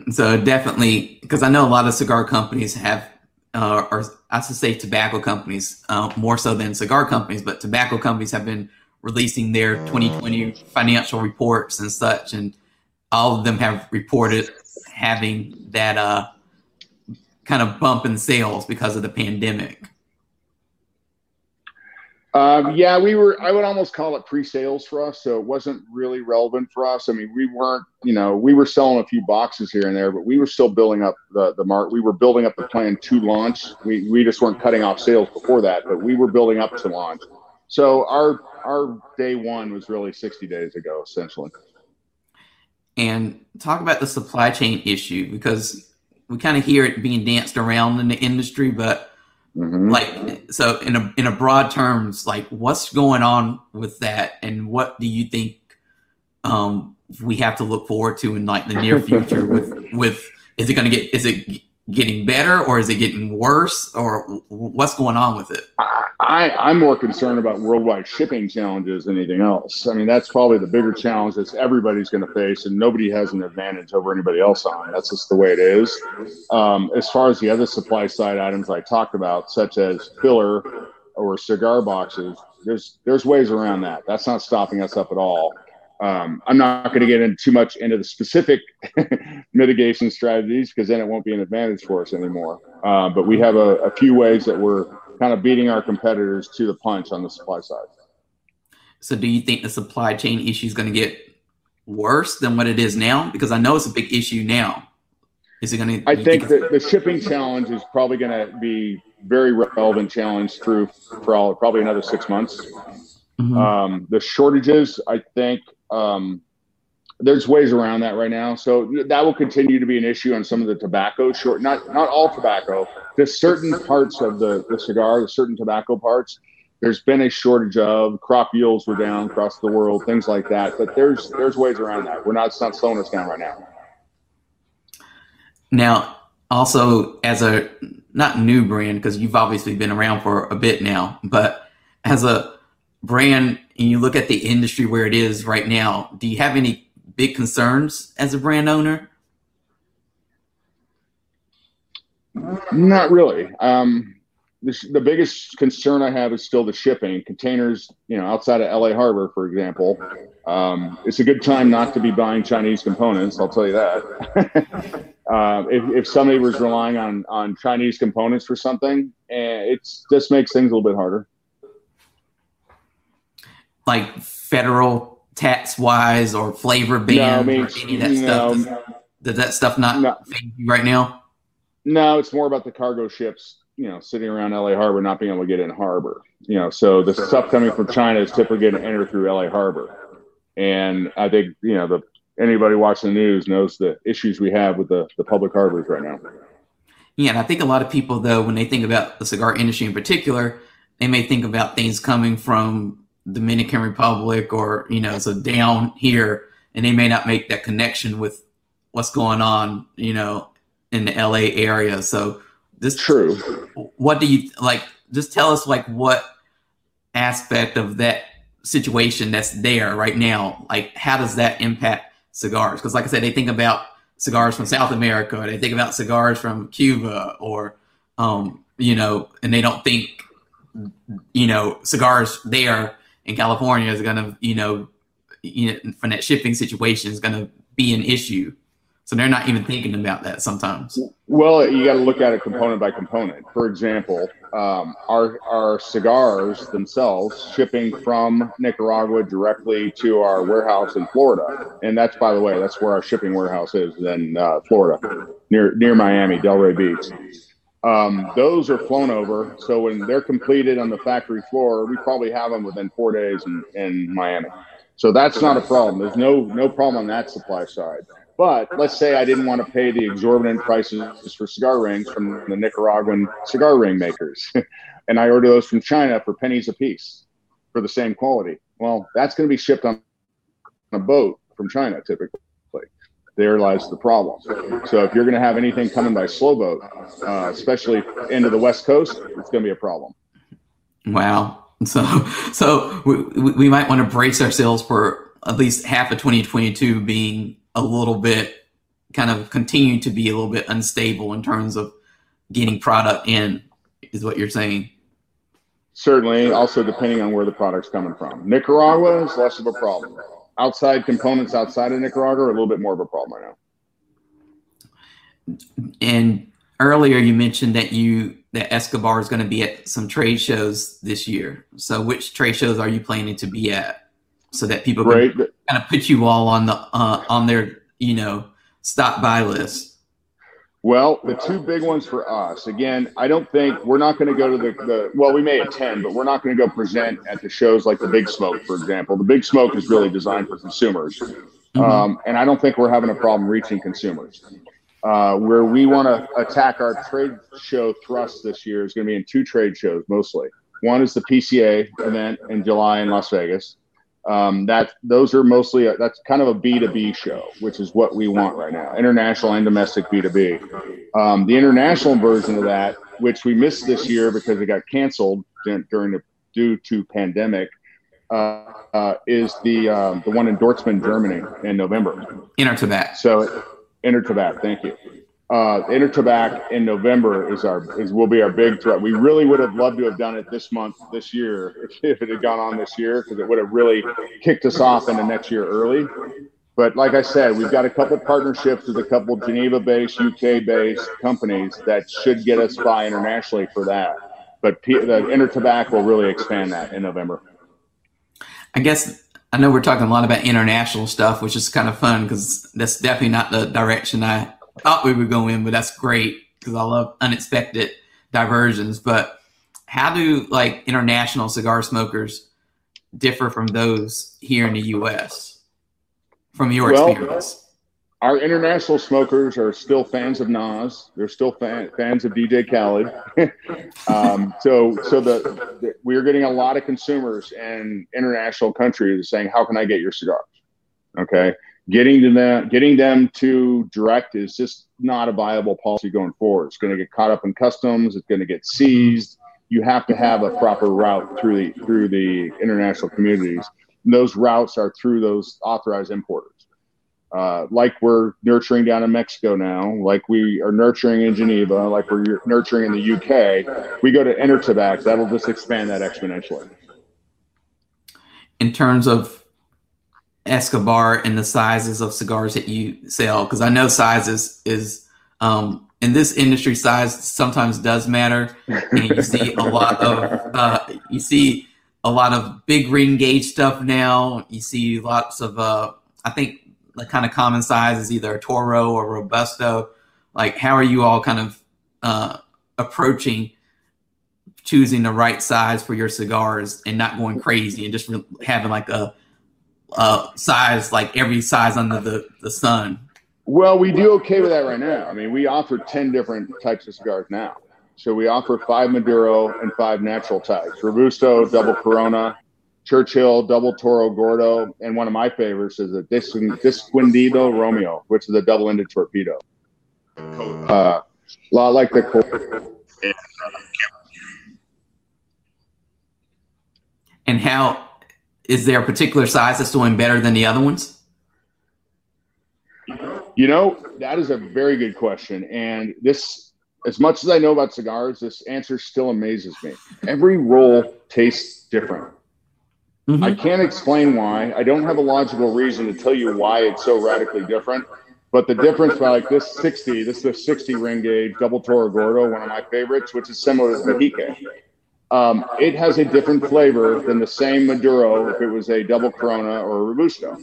Speaker 1: So definitely, because I know a lot of cigar companies have uh, or I should say tobacco companies, uh, more so than cigar companies, but tobacco companies have been releasing their 2020 financial reports and such, and all of them have reported having that uh, kind of bump in sales because of the pandemic.
Speaker 2: Um, yeah, we were. I would almost call it pre-sales for us, so it wasn't really relevant for us. I mean, we weren't. You know, we were selling a few boxes here and there, but we were still building up the the mark. We were building up the plan to launch. We we just weren't cutting off sales before that, but we were building up to launch. So our our day one was really 60 days ago, essentially.
Speaker 1: And talk about the supply chain issue because we kind of hear it being danced around in the industry, but mm-hmm. like so in a in a broad terms, like what's going on with that, and what do you think um, we have to look forward to in like the near future with with is it going to get is it getting better or is it getting worse or what's going on with it?
Speaker 2: I, I'm more concerned about worldwide shipping challenges than anything else. I mean, that's probably the bigger challenge that everybody's going to face, and nobody has an advantage over anybody else on. It. That's just the way it is. Um, as far as the other supply side items I talked about, such as filler or cigar boxes, there's there's ways around that. That's not stopping us up at all. Um, I'm not going to get into too much into the specific mitigation strategies because then it won't be an advantage for us anymore. Uh, but we have a, a, few ways that we're kind of beating our competitors to the punch on the supply side.
Speaker 1: So, do you think the supply chain issue is going to get worse than what it is now? Because I know it's a big issue now. Is it going
Speaker 2: to? I think, think that the shipping challenge is probably going to be very relevant challenge through for all, probably another six months. Mm-hmm. Um, the shortages, I think, um, there's ways around that right now. So that will continue to be an issue on some of the tobacco short, not not all tobacco, just certain parts of the, the cigar, the certain tobacco parts. There's been a shortage of crop yields were down across the world, things like that. But there's there's ways around that. We're not it's not slowing us down right now.
Speaker 1: Now, also as a not new brand because you've obviously been around for a bit now, but as a brand and you look at the industry where it is right now, do you have any big concerns as a brand owner?
Speaker 2: Not really. Um, the, biggest concern I have is still the shipping containers. You know, outside of LA Harbor, for example, um, it's a good time not to be buying Chinese components. I'll tell you that. uh, if, if somebody was relying on on Chinese components for something, eh, it just makes things a little bit harder
Speaker 1: like federal tax wise or flavor ban no, I mean, or any of that no, stuff? Does, does, that stuff not no, right now?
Speaker 2: No, it's more about the cargo ships, you know, sitting around LA Harbor not being able to get in harbor. You know, so the stuff coming from China is typically going to enter through LA Harbor. And I think, you know, the anybody watching the news knows the issues we have with the, the public harbors right now.
Speaker 1: Yeah, and I think a lot of people though, when they think about the cigar industry in particular, they may think about things coming from Dominican Republic or you know so down here, and they may not make that connection with what's going on you know in the LA area. So this
Speaker 2: true.
Speaker 1: What do you like? Just tell us like what aspect of that situation that's there right now. Like how does that impact cigars? Because like I said, they think about cigars from South America, or they think about cigars from Cuba, or um, you know, and they don't think you know, cigars there in California is going to, you know, you know, from that shipping situation is going to be an issue. So they're not even thinking about that sometimes.
Speaker 2: Well, you got to look at it component by component. For example, um, our our cigars themselves shipping from Nicaragua directly to our warehouse in Florida, and that's by the way, that's where our shipping warehouse is in uh, Florida, near near Miami, Delray Beach. Um, those are flown over, so when they're completed on the factory floor, we probably have them within four days in, in Miami. So that's not a problem. There's no no problem on that supply side. But let's say I didn't want to pay the exorbitant prices for cigar rings from the Nicaraguan cigar ring makers, and I order those from China for pennies a piece for the same quality. Well, that's going to be shipped on a boat from China typically. There lies the problem. So if you're going to have anything coming by slow boat, uh, especially into the West Coast, it's going to be a problem.
Speaker 1: Wow. So, so we, we might want to brace ourselves for at least half of 2022 being a little bit kind of continue to be a little bit unstable in terms of getting product in is what you're saying
Speaker 2: certainly also depending on where the product's coming from nicaragua is less of a problem outside components outside of nicaragua are a little bit more of a problem right
Speaker 1: now. And earlier you mentioned that you that escobar is going to be at some trade shows this year. So which trade shows are you planning to be at? So that people can kind of put you all on the uh, on their you know stop by list?
Speaker 2: Well, the two big ones for us. Again, I don't think we're not going to go to the, the well, we may attend, but we're not going to go present at the shows like the Big Smoke, for example. The Big Smoke is really designed for consumers, mm-hmm. um, and I don't think we're having a problem reaching consumers. Uh, where we want to attack our trade show thrust this year is going to be in two trade shows mostly. One is the PCA event in July in Las Vegas, um, that those are mostly a, that's kind of a B2B show, which is what we want right now, international and domestic B2B. Um, the international version of that, which we missed this year because it got canceled during the due to pandemic, uh, uh, is the um, the one in Dortmund, Germany, in November.
Speaker 1: Intertabac.
Speaker 2: So, Intertabac. Thank you uh, Intertabac in November is our is will be our big threat. We really would have loved to have done it this month, this year, if, it had gone on this year, because it would have really kicked us off into next year early. But like I said, we've got a couple of partnerships with a couple Geneva-based, UK-based companies that should get us by internationally for that. But P- the Intertabac will really expand that in November.
Speaker 1: I guess I know we're talking a lot about international stuff, which is kind of fun because that's definitely not the direction I thought we would go in, but that's great because I love unexpected diversions. But how do like international cigar smokers differ from those here in the U.S. from your well, experience?
Speaker 2: Our international smokers are still fans of Nas. They're still fan, fans of DJ Khaled. um, so, so the, the we are getting a lot of consumers in international countries saying, "How can I get your cigars?" Okay, getting to them getting them to direct is just not a viable policy going forward. It's going to get caught up in customs. It's going to get seized. You have to have a proper route through the through the international communities. And those routes are through those authorized importers. Uh, like we're nurturing down in Mexico now, like we are nurturing in Geneva, like we're nurturing in the UK. We go to Intertabac, that'll just expand that exponentially.
Speaker 1: In terms of Escobar and the sizes of cigars that you sell? Because I know sizes is um, in this industry, size sometimes does matter, and you see a lot of uh, you see a lot of big ring gauge stuff now. You see lots of uh, I think the kind of common size is either a Toro or Robusto. Like, how are you all kind of uh, approaching? choosing the right size for your cigars and not going crazy and just having like a uh, size, like every size under the, the sun?
Speaker 2: Well, we do okay with that right now. I mean, we offer 10 different types of cigars now. So we offer five Maduro and five natural types Robusto, double Corona, Churchill, double Toro Gordo, and one of my favorites is a Disquindido Romeo, which is a double ended torpedo. Uh, a lot like the.
Speaker 1: And how is there a particular size that's doing better than the other ones?
Speaker 2: You know, that is a very good question. And this as much as I know about cigars, this answer still amazes me. Every roll tastes different. Mm-hmm. I can't explain why. I don't have a logical reason to tell you why it's so radically different. But the difference by like this 60, this is a 60 ring gauge double Toro Gordo, one of my favorites, which is similar to the Mexique. Um, it has a different flavor than the same Maduro if it was a double Corona or a Robusto.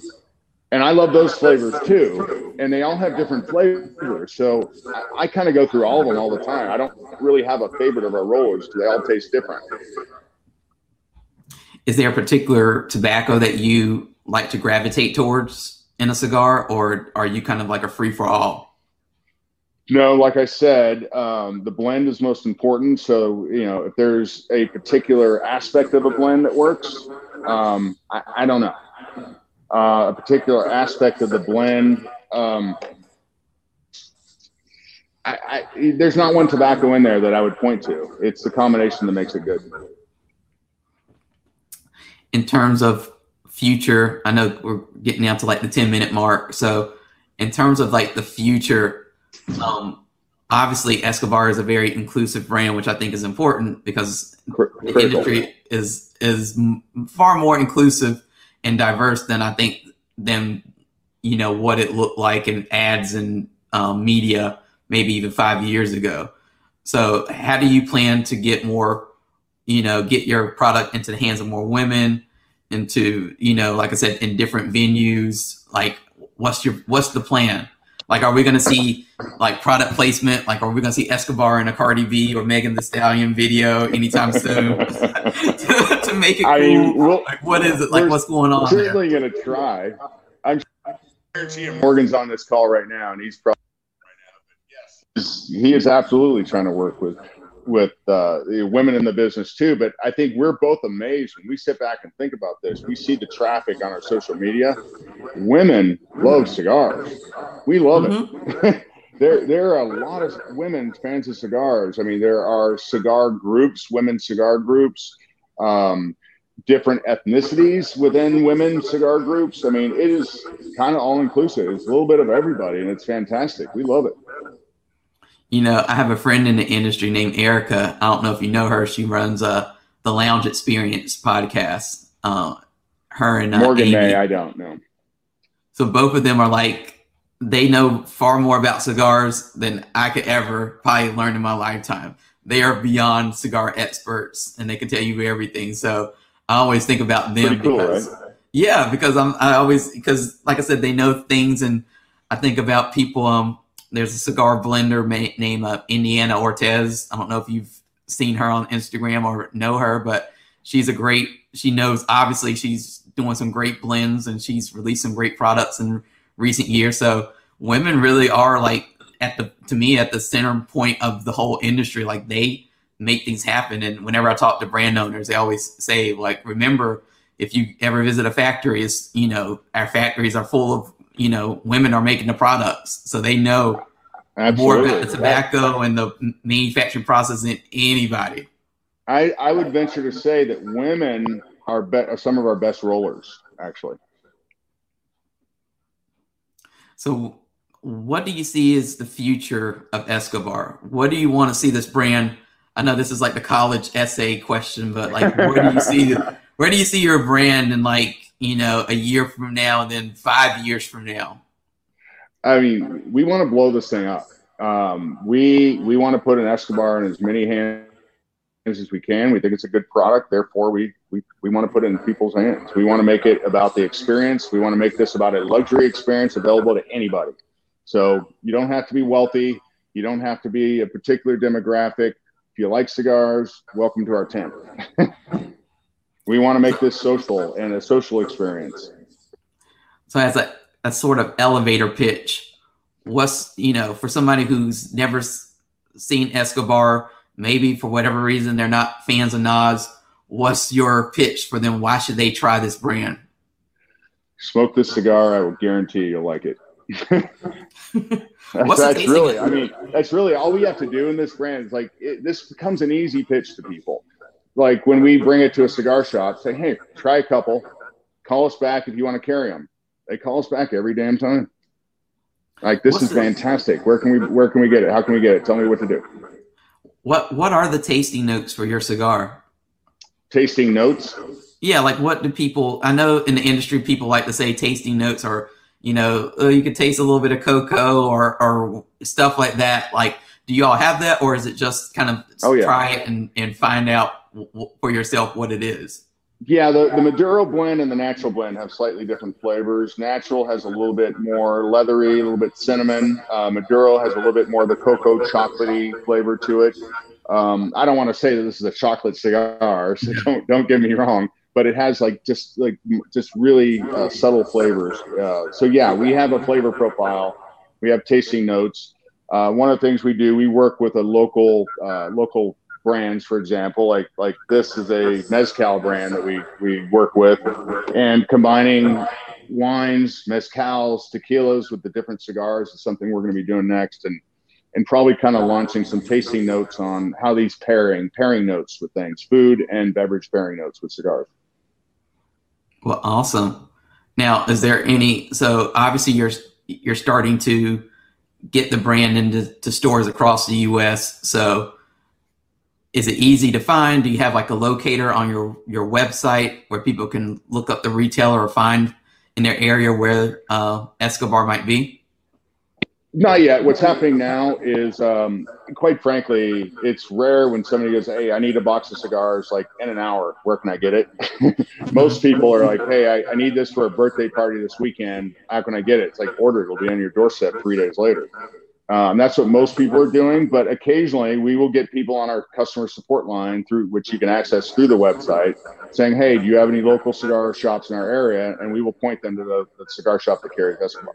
Speaker 2: And I love those flavors too. And they all have different flavors. So I, I kind of go through all of them all the time. I don't really have a favorite of our rollers because they all taste different.
Speaker 1: Is there a particular tobacco that you like to gravitate towards in a cigar, or are you kind of like a free for all?
Speaker 2: No, like I said, um, the blend is most important. So, you know, if there's a particular aspect of a blend that works, um, I, I, don't know. Uh, a particular aspect of the blend, um, I, I, there's not one tobacco in there that I would point to. It's the combination that makes it good.
Speaker 1: In terms of future, I know we're getting down to like the 10 minute mark. So, in terms of like the future, um, obviously, Escobar is a very inclusive brand, which I think is important because the industry is is far more inclusive and diverse than I think than you know what it looked like in ads and um, media maybe even five years ago. So, how do you plan to get more, you know, get your product into the hands of more women, into you know, like I said, in different venues? Like, what's your what's the plan? Like, are we going to see like product placement? Like, are we going to see Escobar in a Cardi B or Megan Thee Stallion video anytime soon to, to, make it I cool? Mean, we'll, like, what is it? Like, what's going on?
Speaker 2: Certainly going to try. I'm sure Morgan's on this call right now, and he's probably right now. But yes, he is absolutely trying to work with with uh, the women in the business too. But I think we're both amazed when we sit back and think about this. We see the traffic on our social media. Women love cigars. We love mm-hmm. it. there, there are a lot of women fans of cigars. I mean, there are cigar groups, women cigar groups, um, different ethnicities within women cigar groups. I mean, it is kind of all inclusive. It's a little bit of everybody, and it's fantastic. We love it
Speaker 1: you know, I have a friend in the industry named Erica. I don't know if you know her. She runs uh, the Lounge Experience podcast. Uh, her and uh,
Speaker 2: Morgan Amy. May, I don't know.
Speaker 1: So both of them are like they know far more about cigars than I could ever probably learn in my lifetime. They are beyond cigar experts, and they can tell you everything. So I always think about them
Speaker 2: cool,
Speaker 1: because,
Speaker 2: right?
Speaker 1: yeah, because I'm I always because like I said, they know things, and I think about people um there's a cigar blender ma- named uh, Indiana Ortez. I don't know if you've seen her on Instagram or know her, but she's a great. She knows obviously she's doing some great blends and she's released some great products in recent years. So women really are like at the to me at the center point of the whole industry. Like they make things happen. And whenever I talk to brand owners, they always say like, remember if you ever visit a factory, is you know our factories are full of you know women are making the products, so they know Absolutely. more about the tobacco and the manufacturing process than anybody.
Speaker 2: I, I would venture to say that women are, be- are some of our best rollers, actually.
Speaker 1: So, what do you see as the future of Escobar? What do you want to see this brand? I know this is like the college essay question, but like, where do you see where do you see your brand in like you know a year from now, and then five years from now?
Speaker 2: I mean, we want to blow this thing up. Um, we we want to put an Escobar in as many hands as we can. We think it's a good product. Therefore, we we, we want to put it in people's hands. We want to make it about the experience. We want to make this about a luxury experience available to anybody. So you don't have to be wealthy. You don't have to be a particular demographic. If you like cigars, welcome to our tent. we want to make this social and a social experience.
Speaker 1: So as a a sort of elevator pitch. What's you know for somebody who's never seen Escobar, maybe for whatever reason they're not fans of Nas. What's your pitch for them? Why should they try this brand?
Speaker 2: Smoke this cigar. I will guarantee you'll like it. that's, that's really, I mean, that's really all we have to do in this brand. Is like it, this becomes an easy pitch to people. Like when we bring it to a cigar shop, say, "Hey, try a couple. Call us back if you want to carry them." they call us back every damn time. Like this What's is fantastic. Where can we where can we get it? How can we get it? Tell me what to do.
Speaker 1: what what are the tasting notes for your cigar?
Speaker 2: Tasting notes?
Speaker 1: Yeah, like what do people? I know in the industry, people like to say tasting notes are, you know, oh, you could taste a little bit of cocoa or or stuff like that. Like, do you all have that, or is it just kind of oh, yeah. try it and and find out w- for yourself what it is?
Speaker 2: Yeah, the, the Maduro blend and the natural blend have slightly different flavors. Natural has a little bit more leathery, a little bit cinnamon. Uh, Maduro has a little bit more of the cocoa chocolatey flavor to it. Um, I don't want to say that this is a chocolate cigar, so don't don't get me wrong, but it has like just like just really uh, subtle flavors. Uh, so yeah, we have a flavor profile. We have tasting notes. Uh, one of the things we do, we work with a local uh, local brands, for example, like like this is a mezcal brand that we we work with, and combining wines, mezcals, tequilas with the different cigars is something we're going to be doing next, and and probably kind of launching some tasting notes on how these pairing pairing notes with things, food and beverage pairing notes with cigars.
Speaker 1: Well, awesome. Now, is there any? So obviously, you're you're starting to get the brand into stores across the U.S. So is it easy to find? Do you have like a locator on your your website where people can look up the retailer or find in their area where uh, Escobar might be?
Speaker 2: Not yet. What's happening now is, um, quite frankly, it's rare when somebody goes, "Hey, I need a box of cigars like in an hour. Where can I get it?" Most people are like, "Hey, I, I, need this for a birthday party this weekend. How can I get it?" It's like order. It'll be on your doorstep three days later. Um, that's what most people are doing, but occasionally we will get people on our customer support line through which you can access through the website saying, Hey, do you have any local cigar shops in our area? And we will point them to the, the cigar shop that carries Escobar.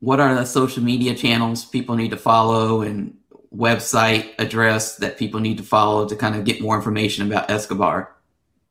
Speaker 1: What are the social media channels people need to follow and website address that people need to follow to kind of get more information about Escobar?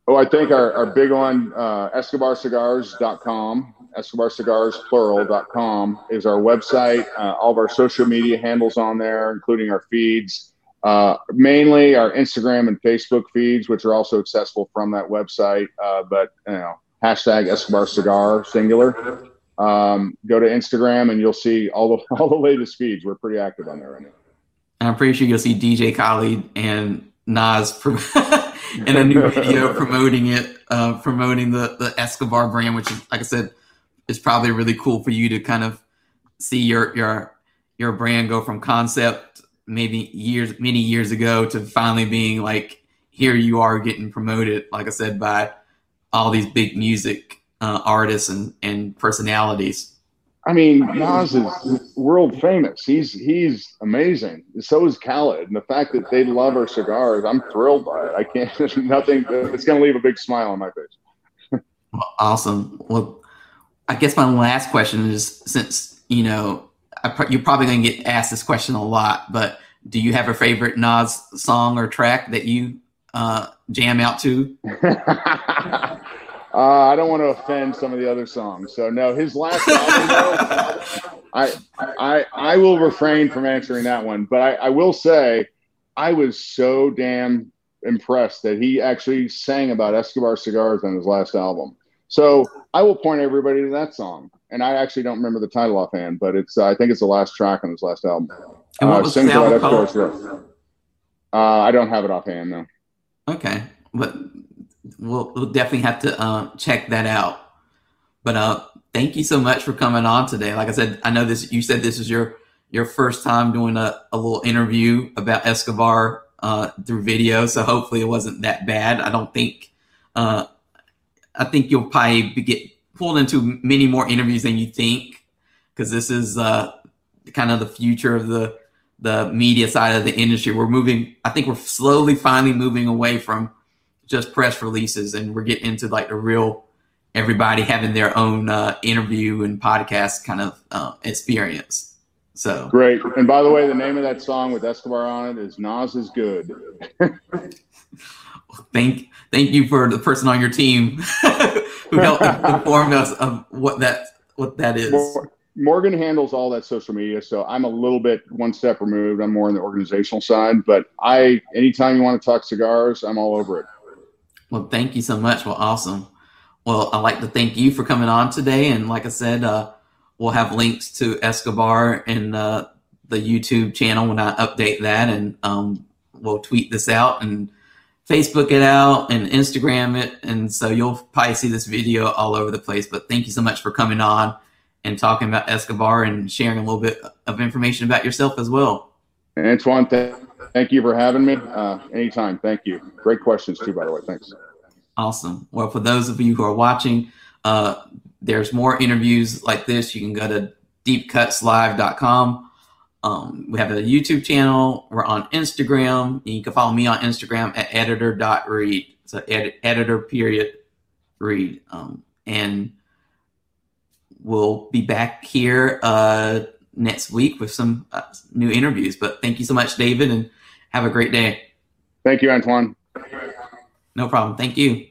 Speaker 2: Oh, I think our, our big one, uh, escobarcigars.com escobarcigarsplural.com is our website. Uh, all of our social media handles on there, including our feeds. Uh, mainly our Instagram and Facebook feeds, which are also accessible from that website. Uh, but you know, hashtag Escobar Cigar singular. Um, go to Instagram and you'll see all the all the latest feeds. We're pretty active on there right now.
Speaker 1: I'm pretty sure you'll see DJ Khaled and Nas in a new video promoting it, uh, promoting the the Escobar brand, which is like I said, is probably really cool for you to kind of see your your your brand go from concept maybe years many years ago to finally being like here you are getting promoted like i said by all these big music uh, artists and and personalities.
Speaker 2: I mean nas is world famous. He's he's amazing. So is khaled. And the fact that they love our cigars i'm thrilled by it. I can't nothing it's going to leave a big smile on my face.
Speaker 1: Awesome. Well I guess my last question is since you know you're probably going to get asked this question a lot, but do you have a favorite Nas song or track that you uh, jam out to?
Speaker 2: uh, I don't want to offend some of the other songs, so no. His last album, I, I, I will refrain from answering that one, but I, I will say I was so damn impressed that he actually sang about Escobar cigars on his last album. So I will point everybody to that song, and I actually don't remember the title offhand, but it's uh, I think it's the last track on his last album.
Speaker 1: And what uh, was the album called?
Speaker 2: Uh, I don't have it offhand though.
Speaker 1: Okay, but we'll, we'll definitely have to uh, check that out. But uh, thank you so much for coming on today. Like I said, I know this. You said this is your your first time doing a, a little interview about Escobar uh, through video, so hopefully it wasn't that bad. I don't think uh, I think you'll probably get pulled into many more interviews than you think because this is uh, kind of the future of the the media side of the industry. We're moving. I think we're slowly, finally moving away from just press releases, and we're getting into like the real everybody having their own uh, interview and podcast kind of uh, experience. So
Speaker 2: great. And by the way, the name of that song with Escobar on it is "Nas is Good."
Speaker 1: thank thank you for the person on your team who helped inform us of what that what that is.
Speaker 2: Morgan handles all that social media, so I'm a little bit one step removed. I'm more on the organizational side, but I anytime you want to talk cigars, I'm all over it.
Speaker 1: Well, thank you so much. Well, awesome. Well, I'd like to thank you for coming on today, and like I said, uh, we'll have links to Escobar and uh, the YouTube channel when I update that, and um, we'll tweet this out and Facebook it out and Instagram it, and so you'll probably see this video all over the place. But thank you so much for coming on and talking about Escobar and sharing a little bit of information about yourself as well.
Speaker 2: Antoine, th- thank you for having me. Uh, anytime. Thank you. Great questions too, by the way. Thanks.
Speaker 1: Awesome. Well, for those of you who are watching, uh, there's more interviews like this. You can go to deepcutslive.com. Um, we have a YouTube channel. We're on Instagram. You can follow me on Instagram at editor.reed. So edit, editor period read. Um, and we'll be back here uh, next week with some uh, new interviews. But thank you so much, David, and have a great day.
Speaker 2: Thank you, Antoine.
Speaker 1: No problem. Thank you.